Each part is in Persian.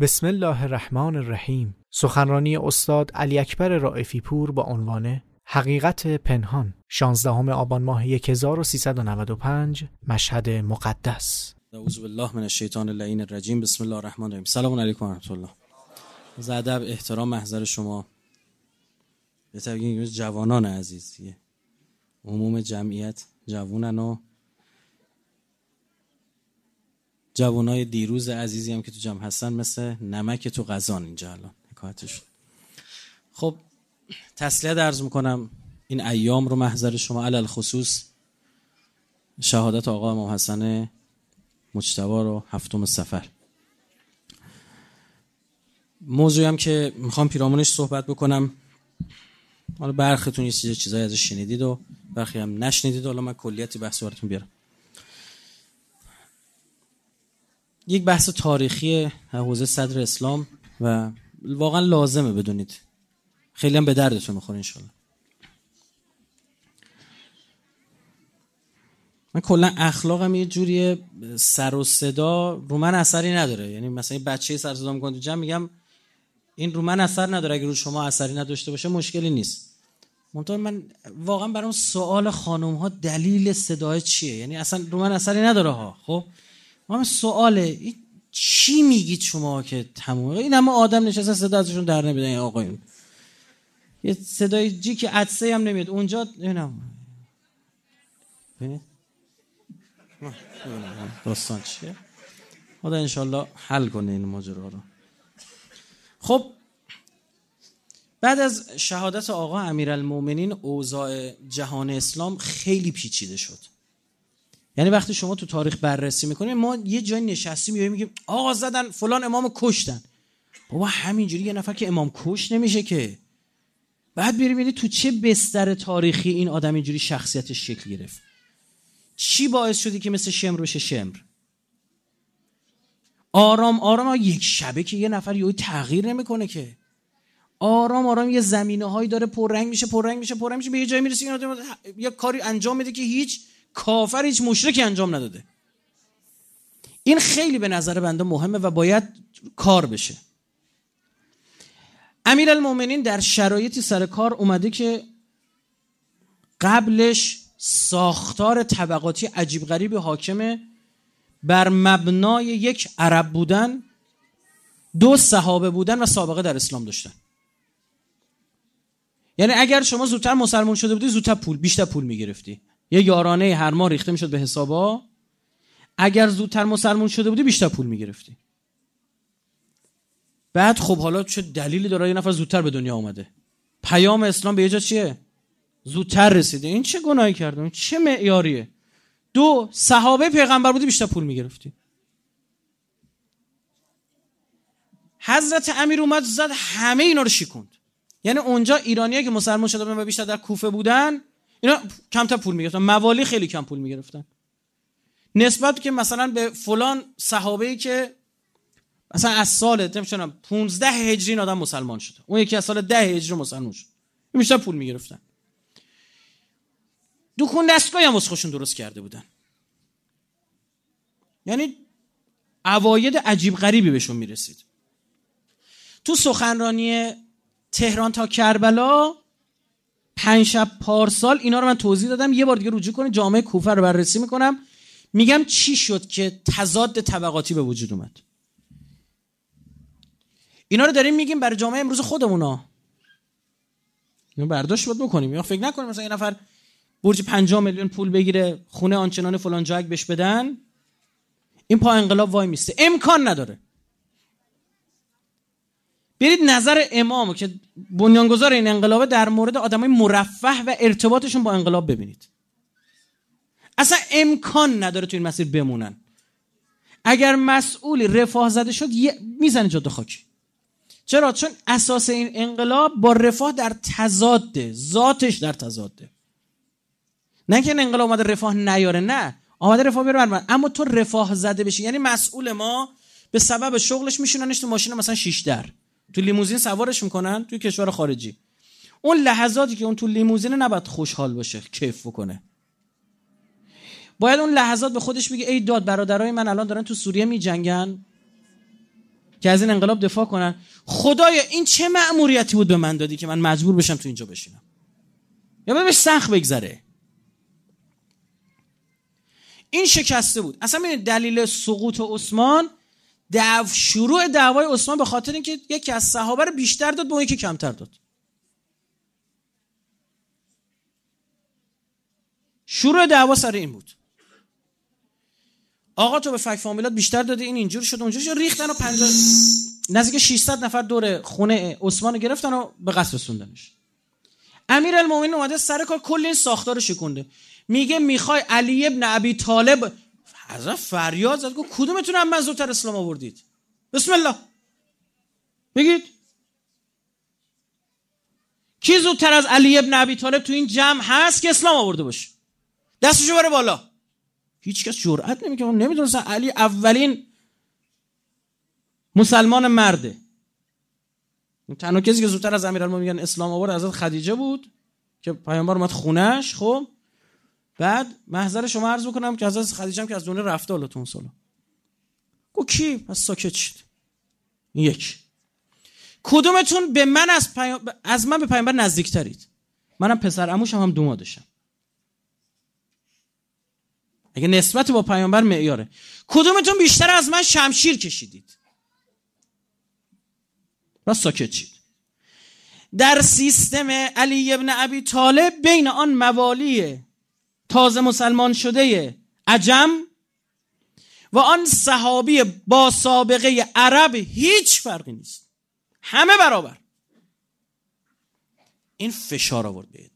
بسم الله الرحمن الرحیم. سخنرانی استاد علی اکبر رائفی پور با عنوان حقیقت پنهان. 16 آبان ماه 1395 مشهد مقدس. اعوذ بالله من الشیطان اللعین الرجیم. بسم الله الرحمن الرحیم. سلام علیکم و رحمت الله از ادب احترام محضر شما. به جوانان عزیزیه عموم جمعیت جوانن و جوانای دیروز عزیزی هم که تو جمع هستن مثل نمک تو غذان اینجا الان. حکایتش. خب تسلیت عرض می‌کنم. این ایام رو محضر شما علل خصوص شهادت آقا امام حسن مجتبا رو هفتم سفر. موضوعی هم که می‌خوام پیرامونش صحبت بکنم. حالا برختون یه چیز چیزایی ازش شنیدید و برخی هم نشنیدید. حالا من کلیتی بحث براتون بیارم. یک بحث تاریخی حوزه صدر اسلام و واقعا لازمه بدونید. خیلی هم به دردتون می‌خوره انشالله من کلا اخلاقم یه جوری سر و صدا رو من اثری نداره. یعنی مثلا یه بچه سر صدا می‌کنه تو جمع میگم این رو من اثر نداره. اگه رو شما اثری نداشته باشه مشکلی نیست. منتها من واقعا برام سوال خانم ها دلیل صدای چیه؟ یعنی اصلا رو من اثری نداره ها خب؟ ما سواله. چی میگید شما که تمومه؟ این همه آدم نشسته صدا ازشون در نمیدن آقایون یه صدای جی که عدسه هم نمیاد. اونجا اینم داستان چیه؟ خدا انشالله حل کنه این ماجرا رو. خب بعد از شهادت آقا امیرالمومنین اوضاع جهان اسلام خیلی پیچیده شد. یعنی وقتی شما تو تاریخ بررسی می‌کنیم ما یه جای نشستیم میگیم میگیم آقا زدن فلان امام کشتن. بابا همینجوری یه نفر که امام کش نمیشه که. بعد بریم تو چه بستر تاریخی این آدم اینجوری شخصیتش شکل گرفت؟ چی باعث شدی که مثل شمر بشه شمر؟ آرام آرام یک شبه که یه نفر یه تغییر نمی‌کنه که. آرام آرام یه زمینه هایی داره پررنگ میشه پررنگ میشه پررنگ میشه به یه جایی می‌رسه یه کاری انجام میده که هیچ کافر هیچ مشرکی انجام نداده. این خیلی به نظر بنده مهمه و باید کار بشه. امیر المومنین در شرایطی سر کار اومده که قبلش ساختار طبقاتی عجیب غریب حاکمه بر مبنای یک عرب بودن دو صحابه بودن و سابقه در اسلام داشتن. یعنی اگر شما زودتر مسلمان شده بودی زودتر پول بیشتر پول می‌گرفتی. یه یارانه هر ماه ریخته می‌شد به حسابا. اگر زودتر مسلمون شده بودی بیشتر پول می‌گرفتی. بعد خب حالا چه دلیلی داره؟ یه نفر زودتر به دنیا آمده پیام اسلام به یه جا چیه؟ زودتر رسیده. این چه گناهی کرده؟ چه معیاریه؟ دو صحابه پیغمبر بودی بیشتر پول می‌گرفتی. حضرت امیر اومد زد همه اینا رو شیکوند یعنی اونجا ایرانیایی که مسلمان شده بودن و بیشتر در کوفه بودن اینا کمتر پول می‌گرفتن. موالی خیلی کم پول می‌گرفتن. نسبت که مثلا به فلان صحابه ای که مثلا از سال نمی‌دونم 15 هجری این آدم مسلمان شده اون یکی از سال 10 هجری مسلمان شد. بیشتر پول می‌گرفتن. دکون دستگاهی هم خودشون درست کرده بودن. یعنی عواید عجیب غریبی بهشون می‌رسید. تو سخنرانی تهران تا کربلا پنج شب پارسال اینا رو من توضیح دادم. یه بار دیگه رجوع کنید جامعه کوفه رو بررسی می‌کنم. میگم چی شد که تضاد طبقاتی به وجود اومد؟ اینا رو داریم میگیم برای جامعه امروز خودمونا. اینو برداشت باید بکنیم. یا فکر نکنیم مثلا یه نفر برج 5 میلیون پول بگیره خونه آنچنان فلان جاگ بهش بدن این پا انقلاب وای میسته. امکان نداره. برید نظر امام که بنیانگذار این انقلابه در مورد آدمای مرفه و ارتباطشون با انقلاب ببینید. اصلا امکان نداره تو این مسیر بمونن. اگر مسئولی رفاه زده شد می‌زنه جاده خاکی. چرا؟ چون اساس این انقلاب با رفاه در تضاده ذاتش در تضاده. نه که این انقلاب اومده رفاه نیاره نه. آمده رفاه بیاره اما تو رفاه زده بشی. یعنی مسئول ما به سبب شغلش میشوننش تو ماشین مثلا شیش در تو لیموزین سوارش می‌کنن توی کشور خارجی. اون لحظاتی که اون تو لیموزینه نباید خوشحال باشه کیف بکنه. باید اون لحظات به خودش بگه ای داد برادرای من الان دارن تو سوریه میجنگن. که از این انقلاب دفاع کنن. خدایا این چه مأموریتی بود به من دادی که من مجبور بشم تو اینجا بشینم؟ یا بهش سخت بگذره. این شکسته بود. اصلا دلیل سقوط عثمان دعو شروع دعوای عثمان به خاطر اینکه یکی از صحابه رو بیشتر داد به اون یکی کمتر داد. شروع دعوا سر این بود. آقا تو به فک فامیلات بیشتر دادی این اینجور شد اونجور شد ریختن و 50 نزدیک 600 نفر دور خونه عثمان گرفتن و به قصر رسوندنش. امیر المومنین اومده سر کار کل این ساختار رو شکنده. میگه می‌خوای علی ابن ابی طالب حضرت فریاد زد گفت کدومتون هم من زودتر اسلام آوردید؟ بسم الله. بگید کی زودتر از علی ابن ابی طالب تو این جمع هست که اسلام آورده باشه؟ دستشو بره بالا. هیچ کس جرئت نمی‌کنه نمی‌دونست علی اولین مسلمان مرده. تنها کسی که زودتر از امیرالمومنین اسلام آورد حضرت خدیجه بود که پیامبر اومد خونش خب؟ بعد محضر شما عرض بکنم که حضرت خدیجه هم که از دنیا رفته حالا تو اون سالا گو کی؟ پس ساکت شد یک. کدومتون به من از, پیام... از من به پیامبر نزدیکترید؟ منم پسر عموشم هم دومادشم اگه نسبت با پیامبر معیاره. کدومتون بیشتر از من شمشیر کشیدید؟ و ساکت شید. در سیستم علی ابن ابی طالب بین آن موالی تازه مسلمان شده عجم؟ و آن صحابی با سابقه عرب هیچ فرقی نیست. همه برابر. این فشار آورد به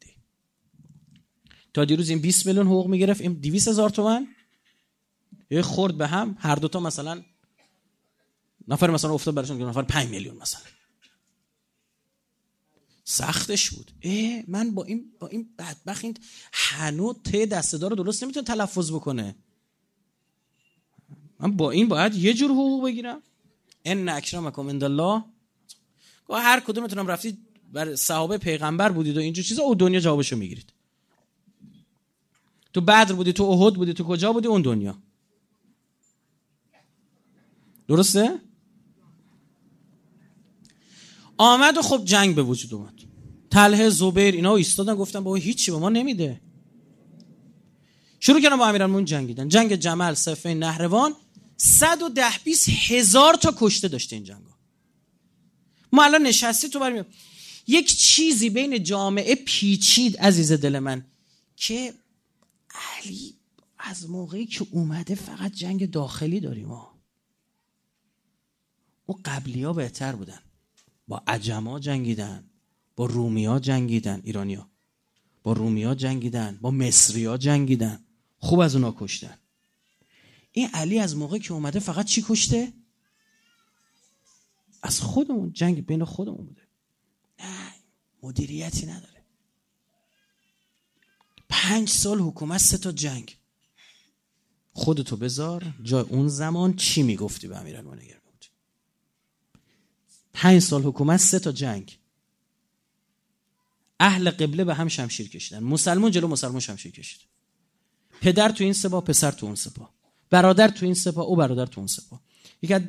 تا دیروز این 20 میلیون حقوق می‌گرفت این 200 هزار تومن یه خورد به هم. هر دوتا مثلا نفر مثلا افتاد براشون نفر 5 میلیون مثلا. سختش بود. اه من با این با این بدبخت این هنو ته دستدار رو درست نمی‌تونه تلفظ بکنه. من با این باید یه جور حقوق بگیرم. ان اکرمکم عند الله. هر کدومتونم رفتید بر صحابه پیغمبر بودید و اینجور چیزا او دنیا جوابشو می‌گیرید. تو بدر بودی تو احد بودی تو کجا بودی؟ اون دنیا. درسته؟ آمد و خب جنگ به وجود اومد. تله زبیر اینا ایستادن گفتن بابا هیچی به ما نمیده. شروع کردن با امیرالمومنین جنگیدن. جنگ جمل صفه نهروان. 110 20 هزار تا کشته داشته این جنگا. ما الان نشستی تو بریم. یک چیزی بین جامعه پیچید عزیز دل من که علی از موقعی که اومده فقط جنگ داخلی داریم ها. او قبلی ها بهتر بودن. با عجما جنگیدن با رومیا جنگیدن ایرانیا. با رومیا جنگیدن با مصریا جنگیدن. خوب از اونا کشتن. این علی از موقعی که اومده فقط چی کشته؟ از خودمون. جنگ بین خودمون بوده. نه مدیریتی نداره. پنج سال حکومت سه تا جنگ. خودتو بذار جای اون زمان چی می‌گفتی به امیرالمومنین؟ پنج سال حکومت سه تا جنگ. اهل قبله به هم شمشیر کشیدن. مسلمون جلو مسلمون شمشیر کشید. پدر تو این سپاه پسر تو اون سپاه. برادر تو این سپاه او برادر تو اون سپاه. یکی از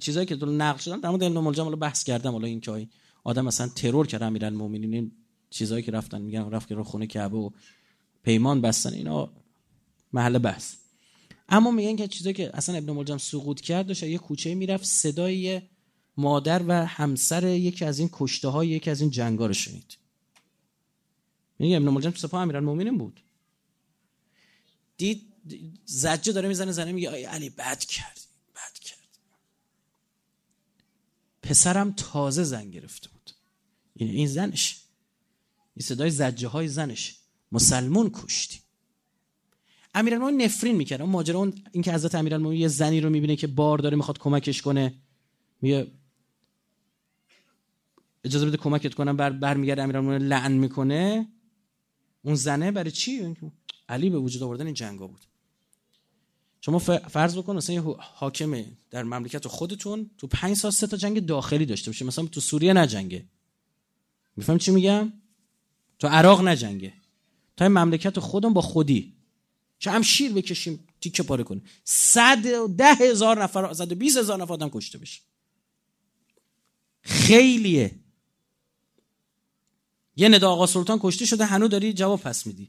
چیزایی که دل نقل شدن در مورد ملجم رو بحث کردم حالا این که آدم مثلا ترور کرد امیرالمومنین چیزایی که رفتن میگن رفت که رو خونه کعبه و پیمان بستن اینا محل بحث. اما میگن که چیزایی که اصلا ابن ملجم سقوط کرد داشت یه کوچه می‌رفت صدای مادر و همسر یکی از این کشته های یکی از این جنگا رو شنید. میگه ابن ملجم تو سپاه امیرالمومنین بود. دید زجه داره می‌زنه زنه میگه آی علی بد کرد بد کرد پسرم تازه زن گرفته بود. یعنی این زنش این صدای زجه های زنش مسلمون کشتی. امیرالمومنین نفرین می‌کرد. اون ماجرا اون اینکه حضرت امیرالمومنین یه زنی رو می‌بینه که بار داره می‌خواد کمکش کنه میگه اجازه بده کمکت کنم بر برمیگرده امیرالمومنین لعن می‌کنه. اون زنه برای چی؟ علی به وجود آوردن این جنگا بود. شما فرض بکن مثلا یه حاکم در مملکت خودتون تو پنج سال سه تا جنگ داخلی داشته باشه. مثلا تو سوریه نجنگه میفهم چی میگم؟ تو عراق نجنگه تا مملکت خودم با خودی. چه هم شیر بکشیم تیکه پاره کنیم. صد ده هزار نفر صد بیس هزار نفر آدم کشته بشه. خیلیه. یه ندا آقا سلطان کشته شده هنو داری جواب پس میدی.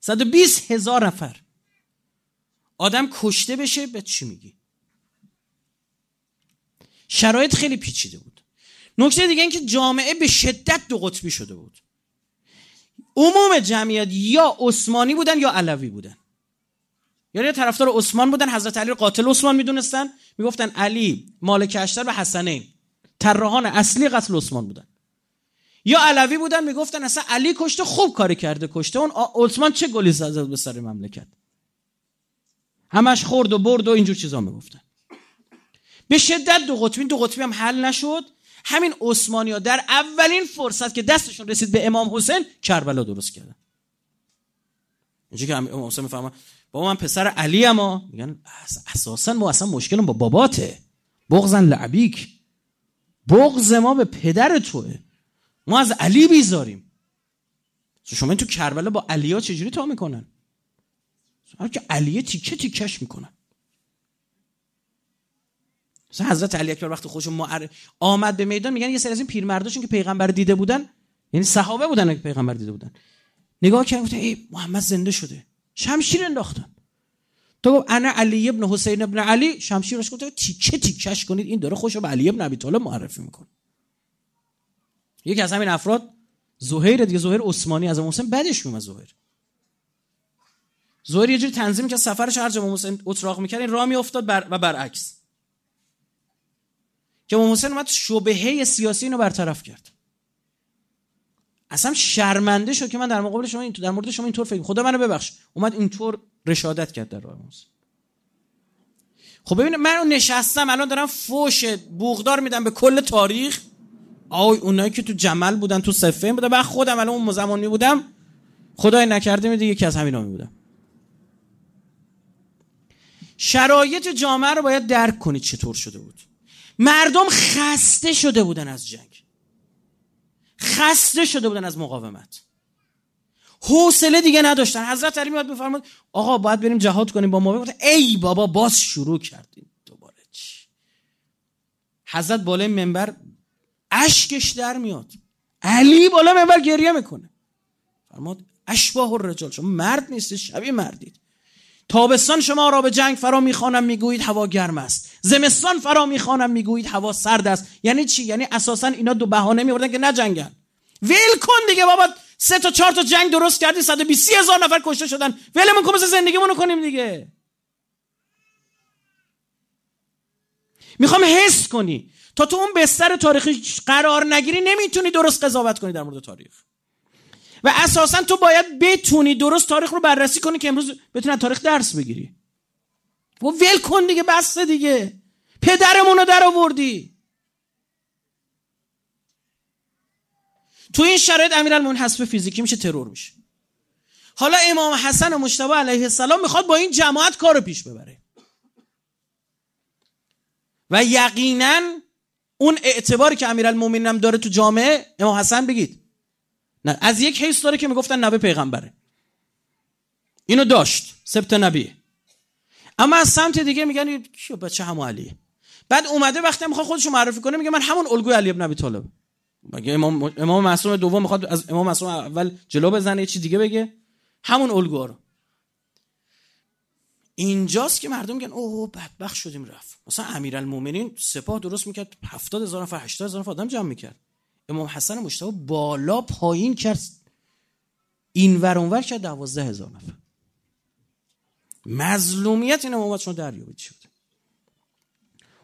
120 هزار نفر. آدم کشته بشه به چی میگی؟ شرایط خیلی پیچیده بود. نکته دیگه اینکه جامعه به شدت دو قطبی شده بود. عموم جمعیت یا عثمانی بودن یا علوی بودن. یعنی طرفدار عثمان بودن حضرت علی قاتل عثمان می‌دونستن. می‌گفتن علی مالک اشتر و حسنین. طراحان اصلی قتل عثمان بودن. یا علوی بودن می‌گفتن اصلا علی کشته خوب کاری کرده کشته اون عثمان چه گلی زد به سر مملکت؟ همش خورد و برد و اینجور چیزا می‌گفتن. به شدت دو قطبی دو قطبی هم حل نشد. همین عثمانی ها در اولین فرصت که دستشون رسید به امام حسین کربلا درست کردن. اینجا که امام حسین می‌فهمه بابا من پسر علی اما میگن اساسا ما اصلا مشکلم با باباته. بغزن لعبیک. بغز ما به پدر توه. ما از علی بیزاریم. شما تو کربلا با علی ها چجوری تا می‌کنن؟ که علیه تیکه تیکش می‌کنن مثلا حضرت علی اکبر وقتی خودش معر... آمد به میدان میگن یه سری از این پیرمرداشون که پیغمبر دیده بودن یعنی صحابه بودن که پیغمبر دیده بودن. نگاه کردن ای محمد زنده شده. شمشیر انداختن. تو گفت انا علی ابن حسین ابن علی؟ شمشیرش گفت تیکه تیکش کنید این داره خوشو به علی ابن ابی طالب معرفی می‌کنه. یکی از همین افراد زهیر دیگه زهیر عثمانی از حسین بعدش میومد زهیر. زهیر یه جوری تنظیم که سفرش هر جا حسین اتراق می‌کرد این راه میافتاد بر و برعکس. که امام حسین اومد شبهه سیاسی اینو برطرف کرد. اصلا شرمنده شد که من در مقابل شما این در مورد شما اینطور فکر خدا منو ببخش. اومد اینطور رشادت کرد در راه موسی خب ببینید من نشستم الان دارم فوش بوغدار میدم به کل تاریخ. آی اونایی که تو جمل بودن تو صفه بودن بعد خودم الان اون زمانی بودم خدای نکرده میده یکی از همینا می بودم. شرایط جامعه رو باید درک کنید چطور شده بود. مردم خسته شده بودن از جنگ. خسته شده بودن از مقاومت. حوصله دیگه نداشتن. حضرت علی میاد بفرماد آقا باید بریم جهاد کنیم با ما ای بابا باز شروع کردیم. دوباره چی؟ حضرت بالای منبر اشکش در میاد. علی بالا منبر گریه می‌کنه. فرماد اشباه الرجال شما مرد نیستی شبیه مردید. تابستان شما را به جنگ فرا می‌خوانم می‌گویید هوا گرم است. زمستان فرا می‌خوانم می‌گویید هوا سرد است. یعنی چی؟ یعنی اساسا اینا دو بهانه میوردن که نجنگن ول کن دیگه بابا سه تا چهار تا جنگ درست کردی 120 هزار نفر کشته شدن. ولمون کن زندگیمونو کنیم دیگه. می‌خوام حس کنی. تا تو اون بستر تاریخی قرار نگیری نمی‌تونی درست قضاوت کنی در مورد تاریخ. و اساسا تو باید بتونی درست تاریخ رو بررسی کنی که امروز بتونی تاریخ درس بگیری. و ول کن دیگه بس دیگه. پدرمون رو در آوردی. تو این شرایط امیرالمومنین حسب فیزیکی میشه ترور میشه. حالا امام حسن مجتبی علیه السلام می‌خواد با این جماعت کارو پیش ببره. و یقینا اون اعتباری که امیرالمومنین هم داره تو جامعه امام حسن بگید. نه از یک حیث داره که می‌گفتن نبی پیغمبره. اینو داشت سبت نبی. اما از سمت دیگه میگن کیو بچه همو علی بعد اومده وقتی می‌خواد خودشو معرفی کنه میگه من همون الگوی علی ابن ابی طالب. مگه امام امام معصوم دوم می‌خواد از امام معصوم اول جلو بزنه یه چی دیگه بگه؟ همون الگو رو. اینجاست که مردم میگن اوه بدبخت شدیم رفت. مثلا امیرالمومنین سپاه درست می‌کرد 70 هزار نفر 80 هزار نفر آدم جمع می‌کرد. امام حسن مشتبه بالا پایین کرد این ور اونور کرد دوازده هزار نفر. مظلومیت این امامت شما دریابید شده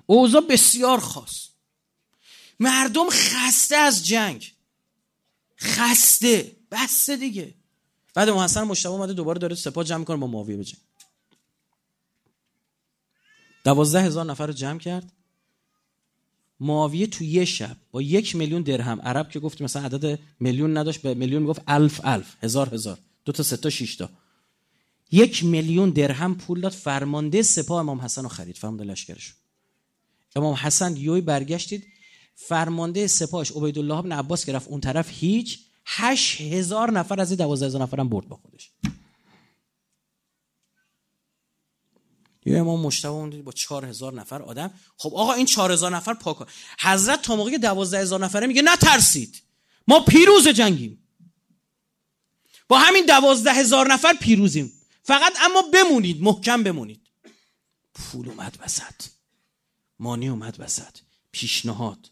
اوضاع بسیار خاص. مردم خسته از جنگ. خسته. بسته دیگه. بعد امام حسن مشتبه اومده دوباره داره سپاه جمع کنه با معاویه به جنگ. دوازده هزار نفر رو جمع کرد. معاویه تو یه شب با یک میلیون درهم عرب که گفت مثلا عدد میلیون نداشت به میلیون می‌گفت الف الف هزار هزار. دو تا سه تا شش تا. یک میلیون درهم پول داد فرمانده سپاه امام حسن رو خرید. فرمانده لشکرش امام حسن یوی برگشتید. فرمانده سپاهش عبیدالله ابن عباس که رفت اون طرف هیچ هشت هزار نفر از این دوازده هزار نفر هم برد با خودش. امام مشتبه با چهار هزار نفر آدم. خب آقا این چهار هزار نفر پاک حضرت تا موقعی دوازده هزار نفره میگه نترسید ما پیروز جنگیم. با همین دوازده هزار نفر پیروزیم. فقط اما بمونید محکم بمونید. پول اومد وسط. مانی اومد وسط. پیشنهاد.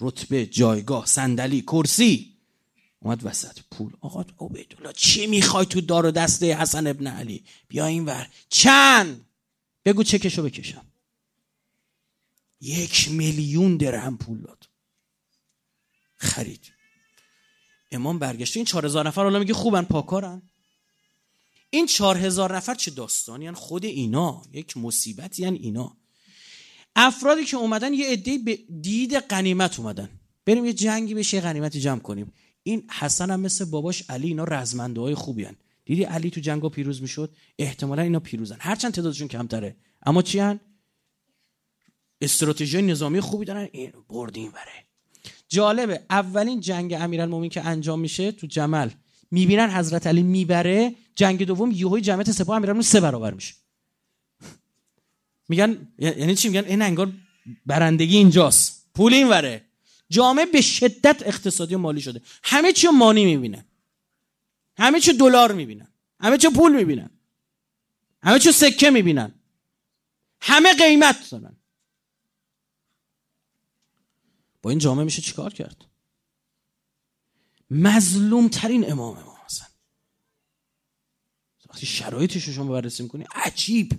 رتبه جایگاه صندلی کرسی. اومد وسط. پول. آقا عبیدالله چی می‌خوای تو دار و دسته حسن ابن علی؟ بیا این ور چند؟ بگو چکشو بکشم. یک میلیون درهم پول داد. خرید. امام برگشته این چهار هزار نفر حالا میگه خوبن پاکارن. این چهار هزار نفر چه داستانی؟ یعنی خود اینا. یک مصیبتی یعنی اینا. افرادی که اومدن یه عده به دید قنیمت اومدن. بریم یه جنگی بشه غنیمتی جمع کنیم. این حسن هم مثل باباش علی اینا رزمنده های خوبی هن. دیدی علی تو جنگا پیروز می‌شد؟ احتمالا اینا پیروزن. هرچند تعدادشون کمتره. اما چی؟ استراتژی نظامی خوبی دارن. این بردیم بره جالبه. اولین جنگ امیرالمومنین که انجام میشه تو جمل. می‌بینن حضرت علی می‌بره جنگ دوم یهوی جمعیت سپاه امیرالمومنین سه برابر میشه. میگن یعنی چی؟ میگن این انگار برندگی اینجاست. پول این وره. جامعه به شدت اقتصادی و مالی شده. همه چی مانی می‌بینن. همه چی دلار می‌بینن. همه چی پول می‌بینن. همه چی سکه می‌بینن. همه قیمت دارن. با این جامعه میشه چیکار کرد؟ مظلوم ترین امام امام حسن وقتی شرایطش رو شما بررسی می‌کنی عجیب.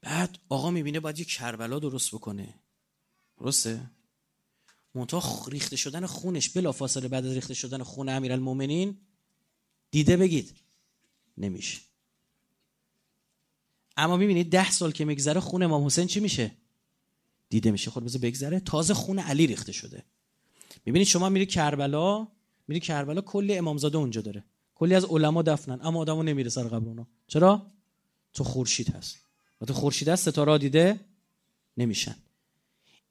بعد آقا می‌بینه باید یه کربلا درست بکنه. درسته؟ منتها ریخته شدن خونش بلا فاصله بعد از ریخته شدن خون امیرالمومنین دیده بگید. نمیشه. اما می‌بینید ده سال که میگذره خون امام حسین چی میشه؟ دیده میشه. خود بذار بگذره. تازه خون علی ریخته شده. می‌بینید شما میری کربلا میری کربلا کلی امامزاده اونجا داره. کلی از علما دفنن اما آدمو نمیره سر قبر اونا. چرا؟ تو خورشید هست. وقتی خورشید هست ستاره دیده نمیشن.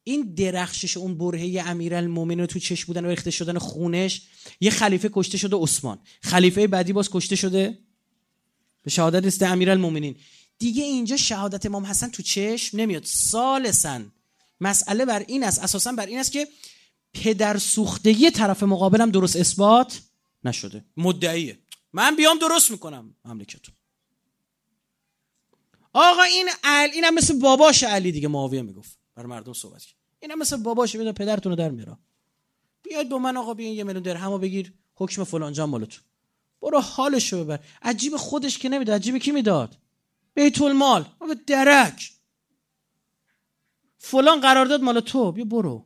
این درخشش اون برهه امیرالمومنین تو چش بودن و ریخته شدن خونش یه خلیفه کشته شده عثمان. خلیفه بعدی باز کشته شده به شهادت است امیرالمومنین. دیگه اینجا شهادت امام حسن تو چشم نمیاد. سالسن مسئله بر این است اساسا بر این است که پدر سوختگی طرف مقابلم درست اثبات نشده. مدعیه. من بیام درست می‌کنم. مملکتو آقا این ال اینم مثل باباش علی دیگه معاویه می‌گفت. بر مردم صحبت کرد. اینم مثل باباش بده پدرتون رو در میرا بیاید با من آقا بیاین یه میلیون درهمو بگیر حکم فلان جان مال تو برو حالش رو ببر. عجیب خودش که نمیده عجیب کی می‌داد؟ بیت المال به درک. فلان قرارداد مال تو بیا برو.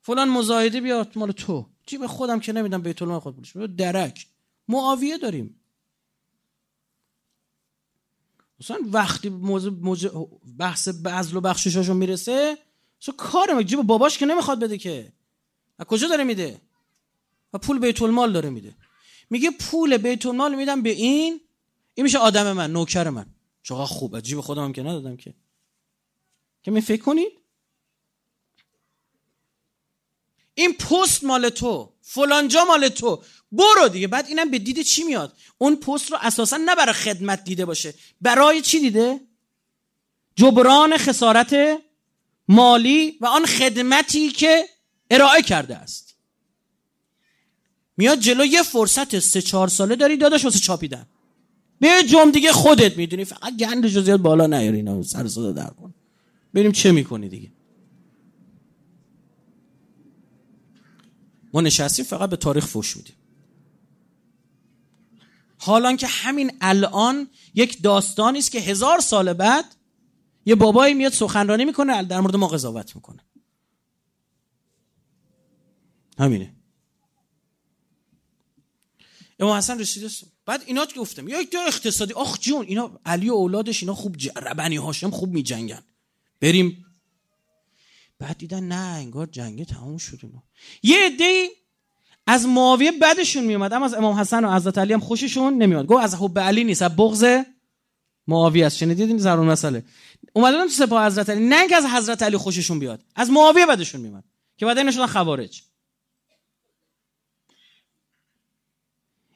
فلان مزایده بیاد مال تو. جیب خودم که نمیدم بیت المال خود بلش درک. معاویه داریم. مثلا وقتی موز... بحث بزل و بخششاشون می‌رسه سو کار جیب باباش که نمی‌خواد بده که. از کجا داره میده؟ و پول بیت المال داره میده. میگه پول بیت المال میدم به این این میشه آدم من نوکر من. چقدر خوب جیب خودم هم که ندادم که. که می فکر کنید؟ این پست مال تو فلانجا مال تو. برو دیگه. بعد اینم به دیده چی میاد؟ اون پست رو اساسا نه برای خدمت دیده باشه. برای چی دیده؟ جبران خسارت مالی و آن خدمتی که ارائه کرده است. میاد جلو یه فرصت سه چهار ساله داری داداش واسه چاپیدن. به جمع دیگه خودت می‌دونی. فقط گندش رو زیاد بالا نیاری اینا. سر صدا در کن. بریم چه می‌کنی دیگه. ما نشستیم فقط به تاریخ فوش میدیم. حالان که همین الان یک داستانی است که هزار سال بعد یه بابایی میاد سخنرانی می‌کنه در مورد ما قضاوت می‌کنه. همینه. امام حسن رسیده بعد اینا گفتم یا یک اقتصادی آخ جون اینا علی و اولادش اینا خوب ج... ربنی هاشم خوب میجنگن. بریم. بعد دیدن نه انگار جنگه تموم شد یه عده از معاویه بعدشون میومد اما از امام حسن و حضرت علی هم خوششون نمیاد گفت از حب علی نیست از بغض معاویه است. شنیدید این ضرور مسئله؟ اومدن تو سپاه حضرت علی نه از حضرت علی خوششون بیاد از معاویه بعدشون میومد که بعد اینا شدن خوارج.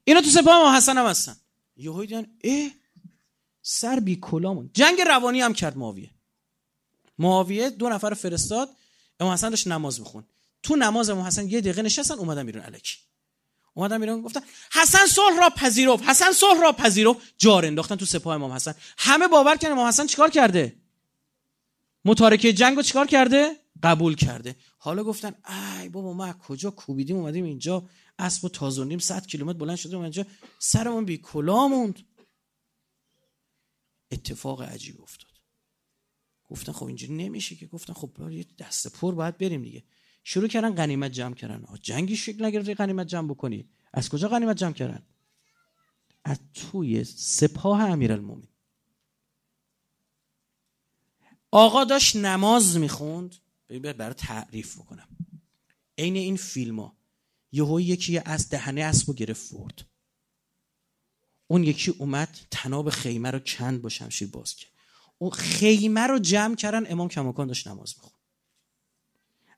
اینا تو سپاه امام حسن هم هستن. یهو دیدن اه سر بی کلامون. جنگ روانی هم کرد معاویه. معاویه دو نفر فرستاد امام حسن داشت نماز میخون تو نماز امام حسن یه دقیقه نشستن اومدن بیرون الکی. اومدن بیرون گفتن حسن صلح را پذیرفت حسن صلح را پذیرفت جار انداختن تو سپاه امام حسن. همه باور کردن امام حسن چیکار کرده؟ متارکه جنگ رو چیکار کرده؟ قبول کرده. حالا گفتن ای بابا ما کجا کوبیدیم؟ اومدیم اینجا اسب و تازونیم 100 کیلومتر بلند شده اینجا سرمون بی کلا موند. اتفاق عجیب افتاد. گفتن خب اینجوری نمیشه که. گفتن خب یه دست پر باید بریم دیگه. شروع کردن غنیمت جمع کردن. جنگی شکل نگرفته غنیمت جمع بکنی. از کجا غنیمت جمع کردن؟ از توی سپاه امیرالمومنین. آقا داشت نماز می‌خوند. برای تعریف بکنم. عین این فیلم ها یهو یکی از دهنه اسب گرفت فرد اون یکی اومد تناب خیمه رو کند با شمشیر باز کرد. اون خیمه رو جمع کردن امام کماکان داشت نماز می‌خوند.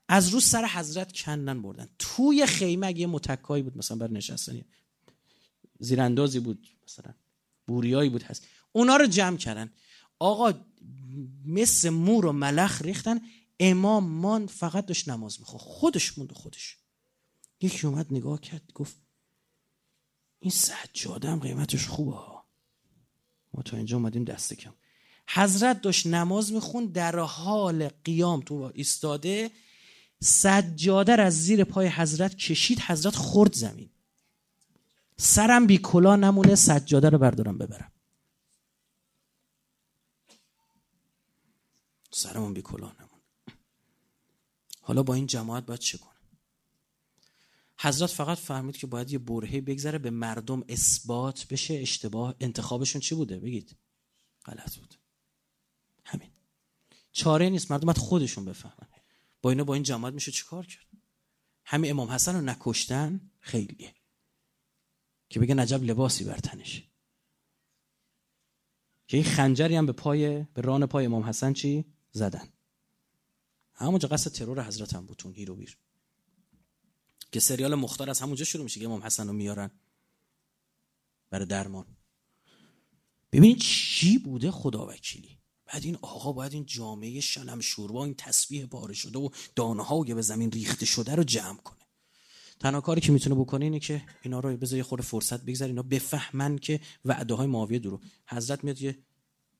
از رو سر حضرت کندن بردن. توی خیمه اگه متکایی بود مثلا بر نشستنی. زیراندازی بود مثلا بوریایی بود هست. اونا رو جمع کردن. آقا مثل مور و ملخ ریختن. امام مان فقط داشت نماز می‌خواد خودش موند خودش. یکی اومد نگاه کرد گفت این سجاده هم قیمتش خوبه. ما تا اینجا اومدیم دست کم. حضرت داشت نماز میخون در حال قیام تو ایستاده سجاده از زیر پای حضرت کشید حضرت خورد زمین. سرم بی کلا نمونه سجاده رو بردارم ببرم. سرمون بی کلا نمونه. حالا با این جماعت باید چه کنه حضرت فقط فهمید که باید یه برهه بگذره به مردم اثبات بشه اشتباه انتخابشون چی بوده؟ بگید. غلط بود. همین. چاره نیست مردم باید خودشون بفهمن. با اینا با این جماعت میشه چیکار کرد؟ همین امام حسن رو نکشتن خیلیه. که بگه نجب لباسی بر تنش. که این خنجری هم به پای به ران پای امام حسن چی زدن. همونجا قصد ترور حضرت هم بود هیرو بیر. که سریال مختار از همونجا شروع میشه که امام حسن رو میارن برای درمان. ببینید چی بوده خدا وکیلی بعد این آقا باید این جامعه شلم شوربا این تسبیح باره شده و دانه های به زمین ریخته شده رو جمع کنه. تنها کاری که می‌تونه بکنه اینه که اینا رو بذار خود فرصت بگذار اینا بفهمن که وعده های معاویه درو حضرت میاد یه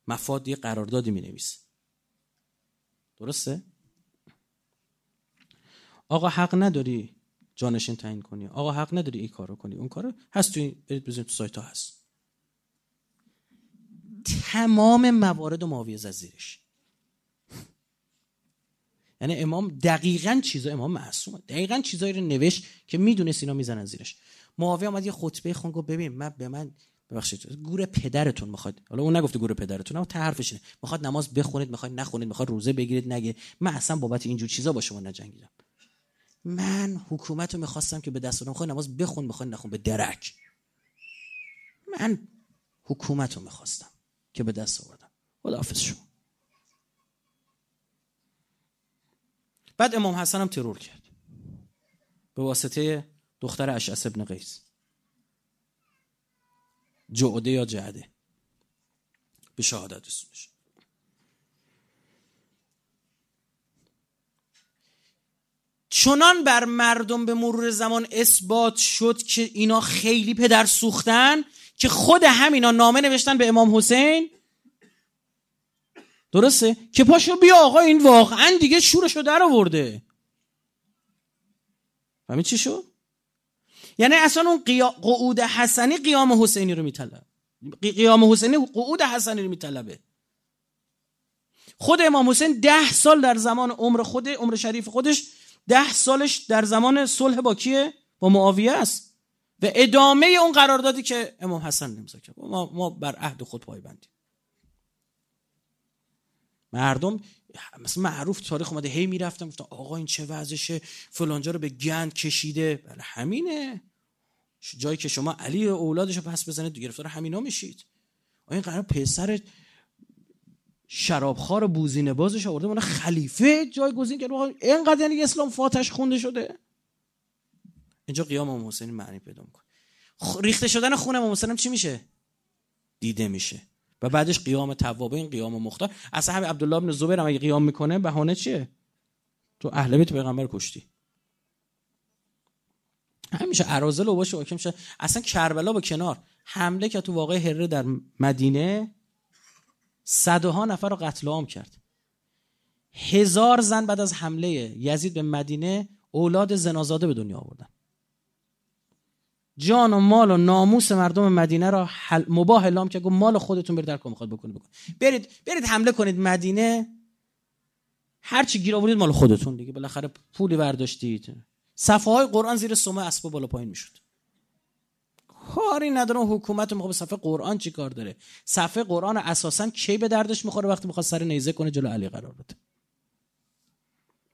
مفاد یه قراردادی می‌نویسه درسته؟ آقا حق نداری جانشین تعیین کنی. آقا حق نداری این کارو کنی. اون کارو هست تو برید بزنید تو سایت ها هست. تمام موارد و معاویه زیرش یعنی امام دقیقا چیزا امام معصومه. دقیقا چیزایی رو نوشت که می‌دونست اینا می‌زنن زیرش. معاویه اومد یه خطبه خون گفت ببین من به من ببخشید گور پدرتون می‌خواد. حالا اون نگفته گور پدرتون اما حرفش اینه. می‌خواد نماز بخونید می‌خواد نخونید می‌خواد روزه بگیرید نگه. من اصلا بابت اینجور چیزا با شما نجنگیدم. من حکومت رو می‌خواستم که به دست می‌خوای نماز بخون می‌خوای نخون به درک. من حکومت رو می‌خواستم. که به دست آوردم. خداحافظ شما. بعد امام حسن هم ترور کرد. به واسطه دختر اشعس ابن قیس. جعده یا جعده؟ به شهادت رسونش. چنان بر مردم به مرور زمان اثبات شد که اینا خیلی پدر سوختن که خود همینا نامه نوشتن به امام حسین؟ درسته؟ که پاشو بیا آقا این واقعا دیگه شورشو در آورده. فهمید چی شد؟ یعنی اصلا اون قعود حسنی قیام حسینی رو میطلب قیام حسینی قعود حسنی رو میطلبه. خود امام حسین ده سال در زمان عمر خود عمر شریف خودش ده سالش در زمان صلح با کیه؟ با معاویه است. و ادامه اون قراردادی که امام حسن امضا کرد. ما, ما بر عهد خود پایبندیم مردم مثلا معروف تاریخ اومده هی می‌رفتم گفتن آقا این چه وضعشه؟ فلانجا رو به گند کشیده. بله همینه. جایی که شما علی اولادش رو پس بزنید گرفتار همینا میشید. این قرار پسر شرابخوار بوزینه بازش آورده من خلیفه جایگزین کرد اینقدر یعنی اسلام فاتش خونده شده؟ اینجا قیام امام حسین معنی پیدا می‌کنه. ریخته شدن خون امام حسین چی میشه؟ دیده میشه. و بعدش قیام توابین قیام مختار. اصلا همین عبدالله بن زبیر هم اگه قیام می‌کنه بهانه چیه؟ تو اهل بیت پیغمبر کشتی. همیشه عرازل و باشه حاکم اصلا کربلا با کنار. حمله که تو واقع هره در مدینه صدها نفر رو قتل عام کرد. هزار زن بعد از حمله یزید به مدینه اولاد زنازاده به دنیا آوردن. جان و مال و ناموس مردم مدینه را حل... مباه اعلام که مال خودتون برید در کار می‌خواد بکنید بکن. برید برید حمله کنید مدینه. هر چی گیر آورید مال خودتون دیگه بالاخره پولی برداشتید. صفحه های قرآن زیر سومه اسباب بالا پایین می‌شد. کاری نداره حکومت می‌خواد صفحه قرآن چی کار داره؟ صفحه قرآن اساسا کی به دردش می‌خوره وقتی می‌خواد سر نیزه کنه جلو علی قرار بده؟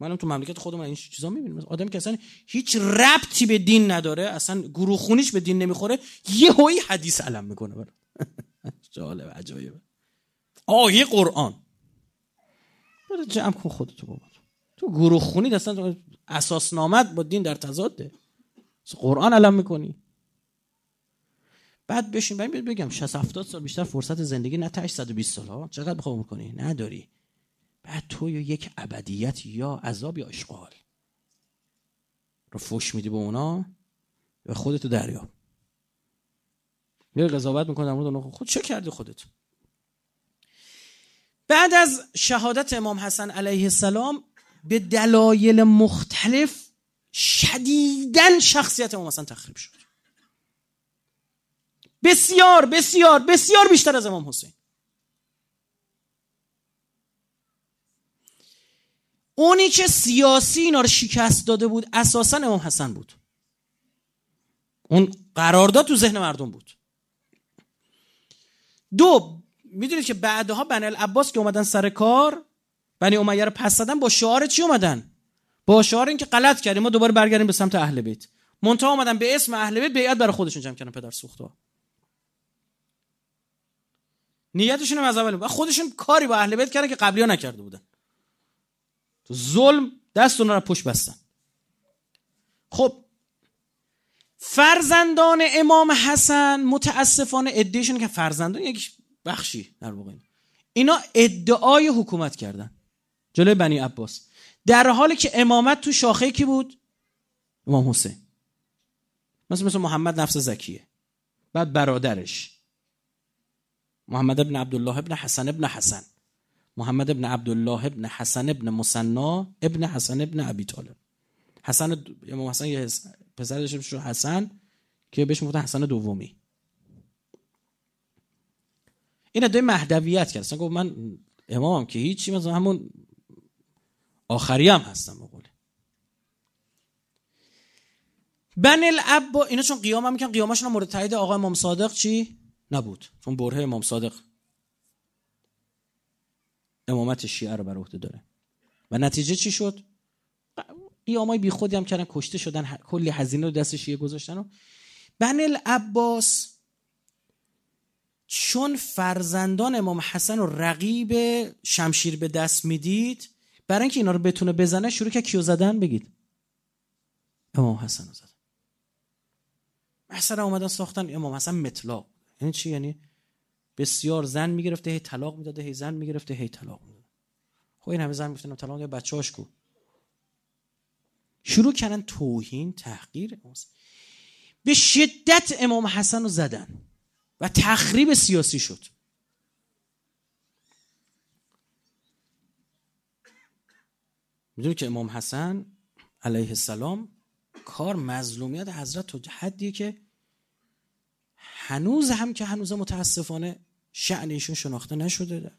منم تو مملکت خودمون این چیزا می‌بینیم آدم که اصلا هیچ ربطی به دین نداره اصلا گروه خونیش به دین نمی‌خوره یه هایی حدیث علم می‌کنه جالب عجایب آیه قرآن. برای جمع کن خودتو بابا. تو گروه خونی اصلا اساس نامت با دین در تضاده. قرآن علم می‌کنی. بعد بشین بگم 60 70 سال بیشتر فرصت زندگی نه تا 820 سال ها چقدر بخوام می‌کنی نداری. بعد تو یک ابدیت یا عذاب یا اشغال. رو فوش میدی به اونا و خودتو دریا یه قضاوت می‌کنه در مورد خود چه کردی خودت؟ بعد از شهادت امام حسن علیه السلام به دلایل مختلف شدیدن شخصیت امام حسن تخریب شد. بسیار بسیار بسیار بیشتر از امام حسین. اونی که سیاسی اینا رو شکست داده بود اساسا امام حسن بود. اون قرارداد تو ذهن مردم بود. دو می‌دونید که بعدها بنی العباس که اومدن سر کار بنی امیه رو پس دادن با شعار چی اومدن؟ با شعار اینکه غلط کردیم ما دوباره برگردیم به سمت اهل بیت. منتها اومدن به اسم اهل بیت بیعت برای خودشون جمع کردن پدر سوختا نیتشون هم از اول و خودشون کاری با اهل بیت کردن که قبلی ها نکرده بودن. ظلم دست اونا رو پشت بستن. خب فرزندان امام حسن متاسفانه ادعیشون که فرزندان یک بخشی در واقع. اینا ادعای حکومت کردن. جلوی بنی عباس. در حالی که امامت تو شاخه کی بود؟ امام حسین. مثل مثل محمد نفس زکیه. بعد برادرش. محمد ابن عبدالله ابن حسن ابن حسن. محمد ابن عبدالله ابن حسن ابن مسنا ابن حسن ابن ابی طالب. حسن امام حسن یه پسر داشته حسن که بهش می‌گفتن حسن دومی. این ادعای مهدویت کرد. گفت من امامم که هیچی مثلا همون آخری هم هستم بقوله بن الاب اینا چون قیام هم می‌کنن قیامشون مورد تایید آقا امام صادق چی؟ نبود. چون بره امام صادق امامت شیعه رو بر عهده داره. و نتیجه چی شد؟ قیامای بی خودی هم کردن کشته شدن کلی هزینه رو دست شیعه گذاشتن و بن العباس چون فرزندان امام حسن و رقیب شمشیر به دست می‌دید برای اینکه اینا رو بتونه بزنه شروع که کیو زدن؟ بگید. امام حسن رو زدن مثلا اومدن ساختن. امام حسن مطلاق. یعنی چی؟ یعنی بسیار زن می‌گرفته هی طلاق می‌داده هی زن می‌گرفته هی طلاق می‌داده. خب این همه زن می‌گفتن طلاق بچه‌هاش کو؟ شروع کردن توهین تحقیر به شدت امام حسن رو زدن و تخریب سیاسی شد. می‌دونی که امام حسن علیه السلام کار مظلومیت حضرت تو حدیه که هنوز هم که هنوز متاسفانه شعن ایشون شناخته نشده.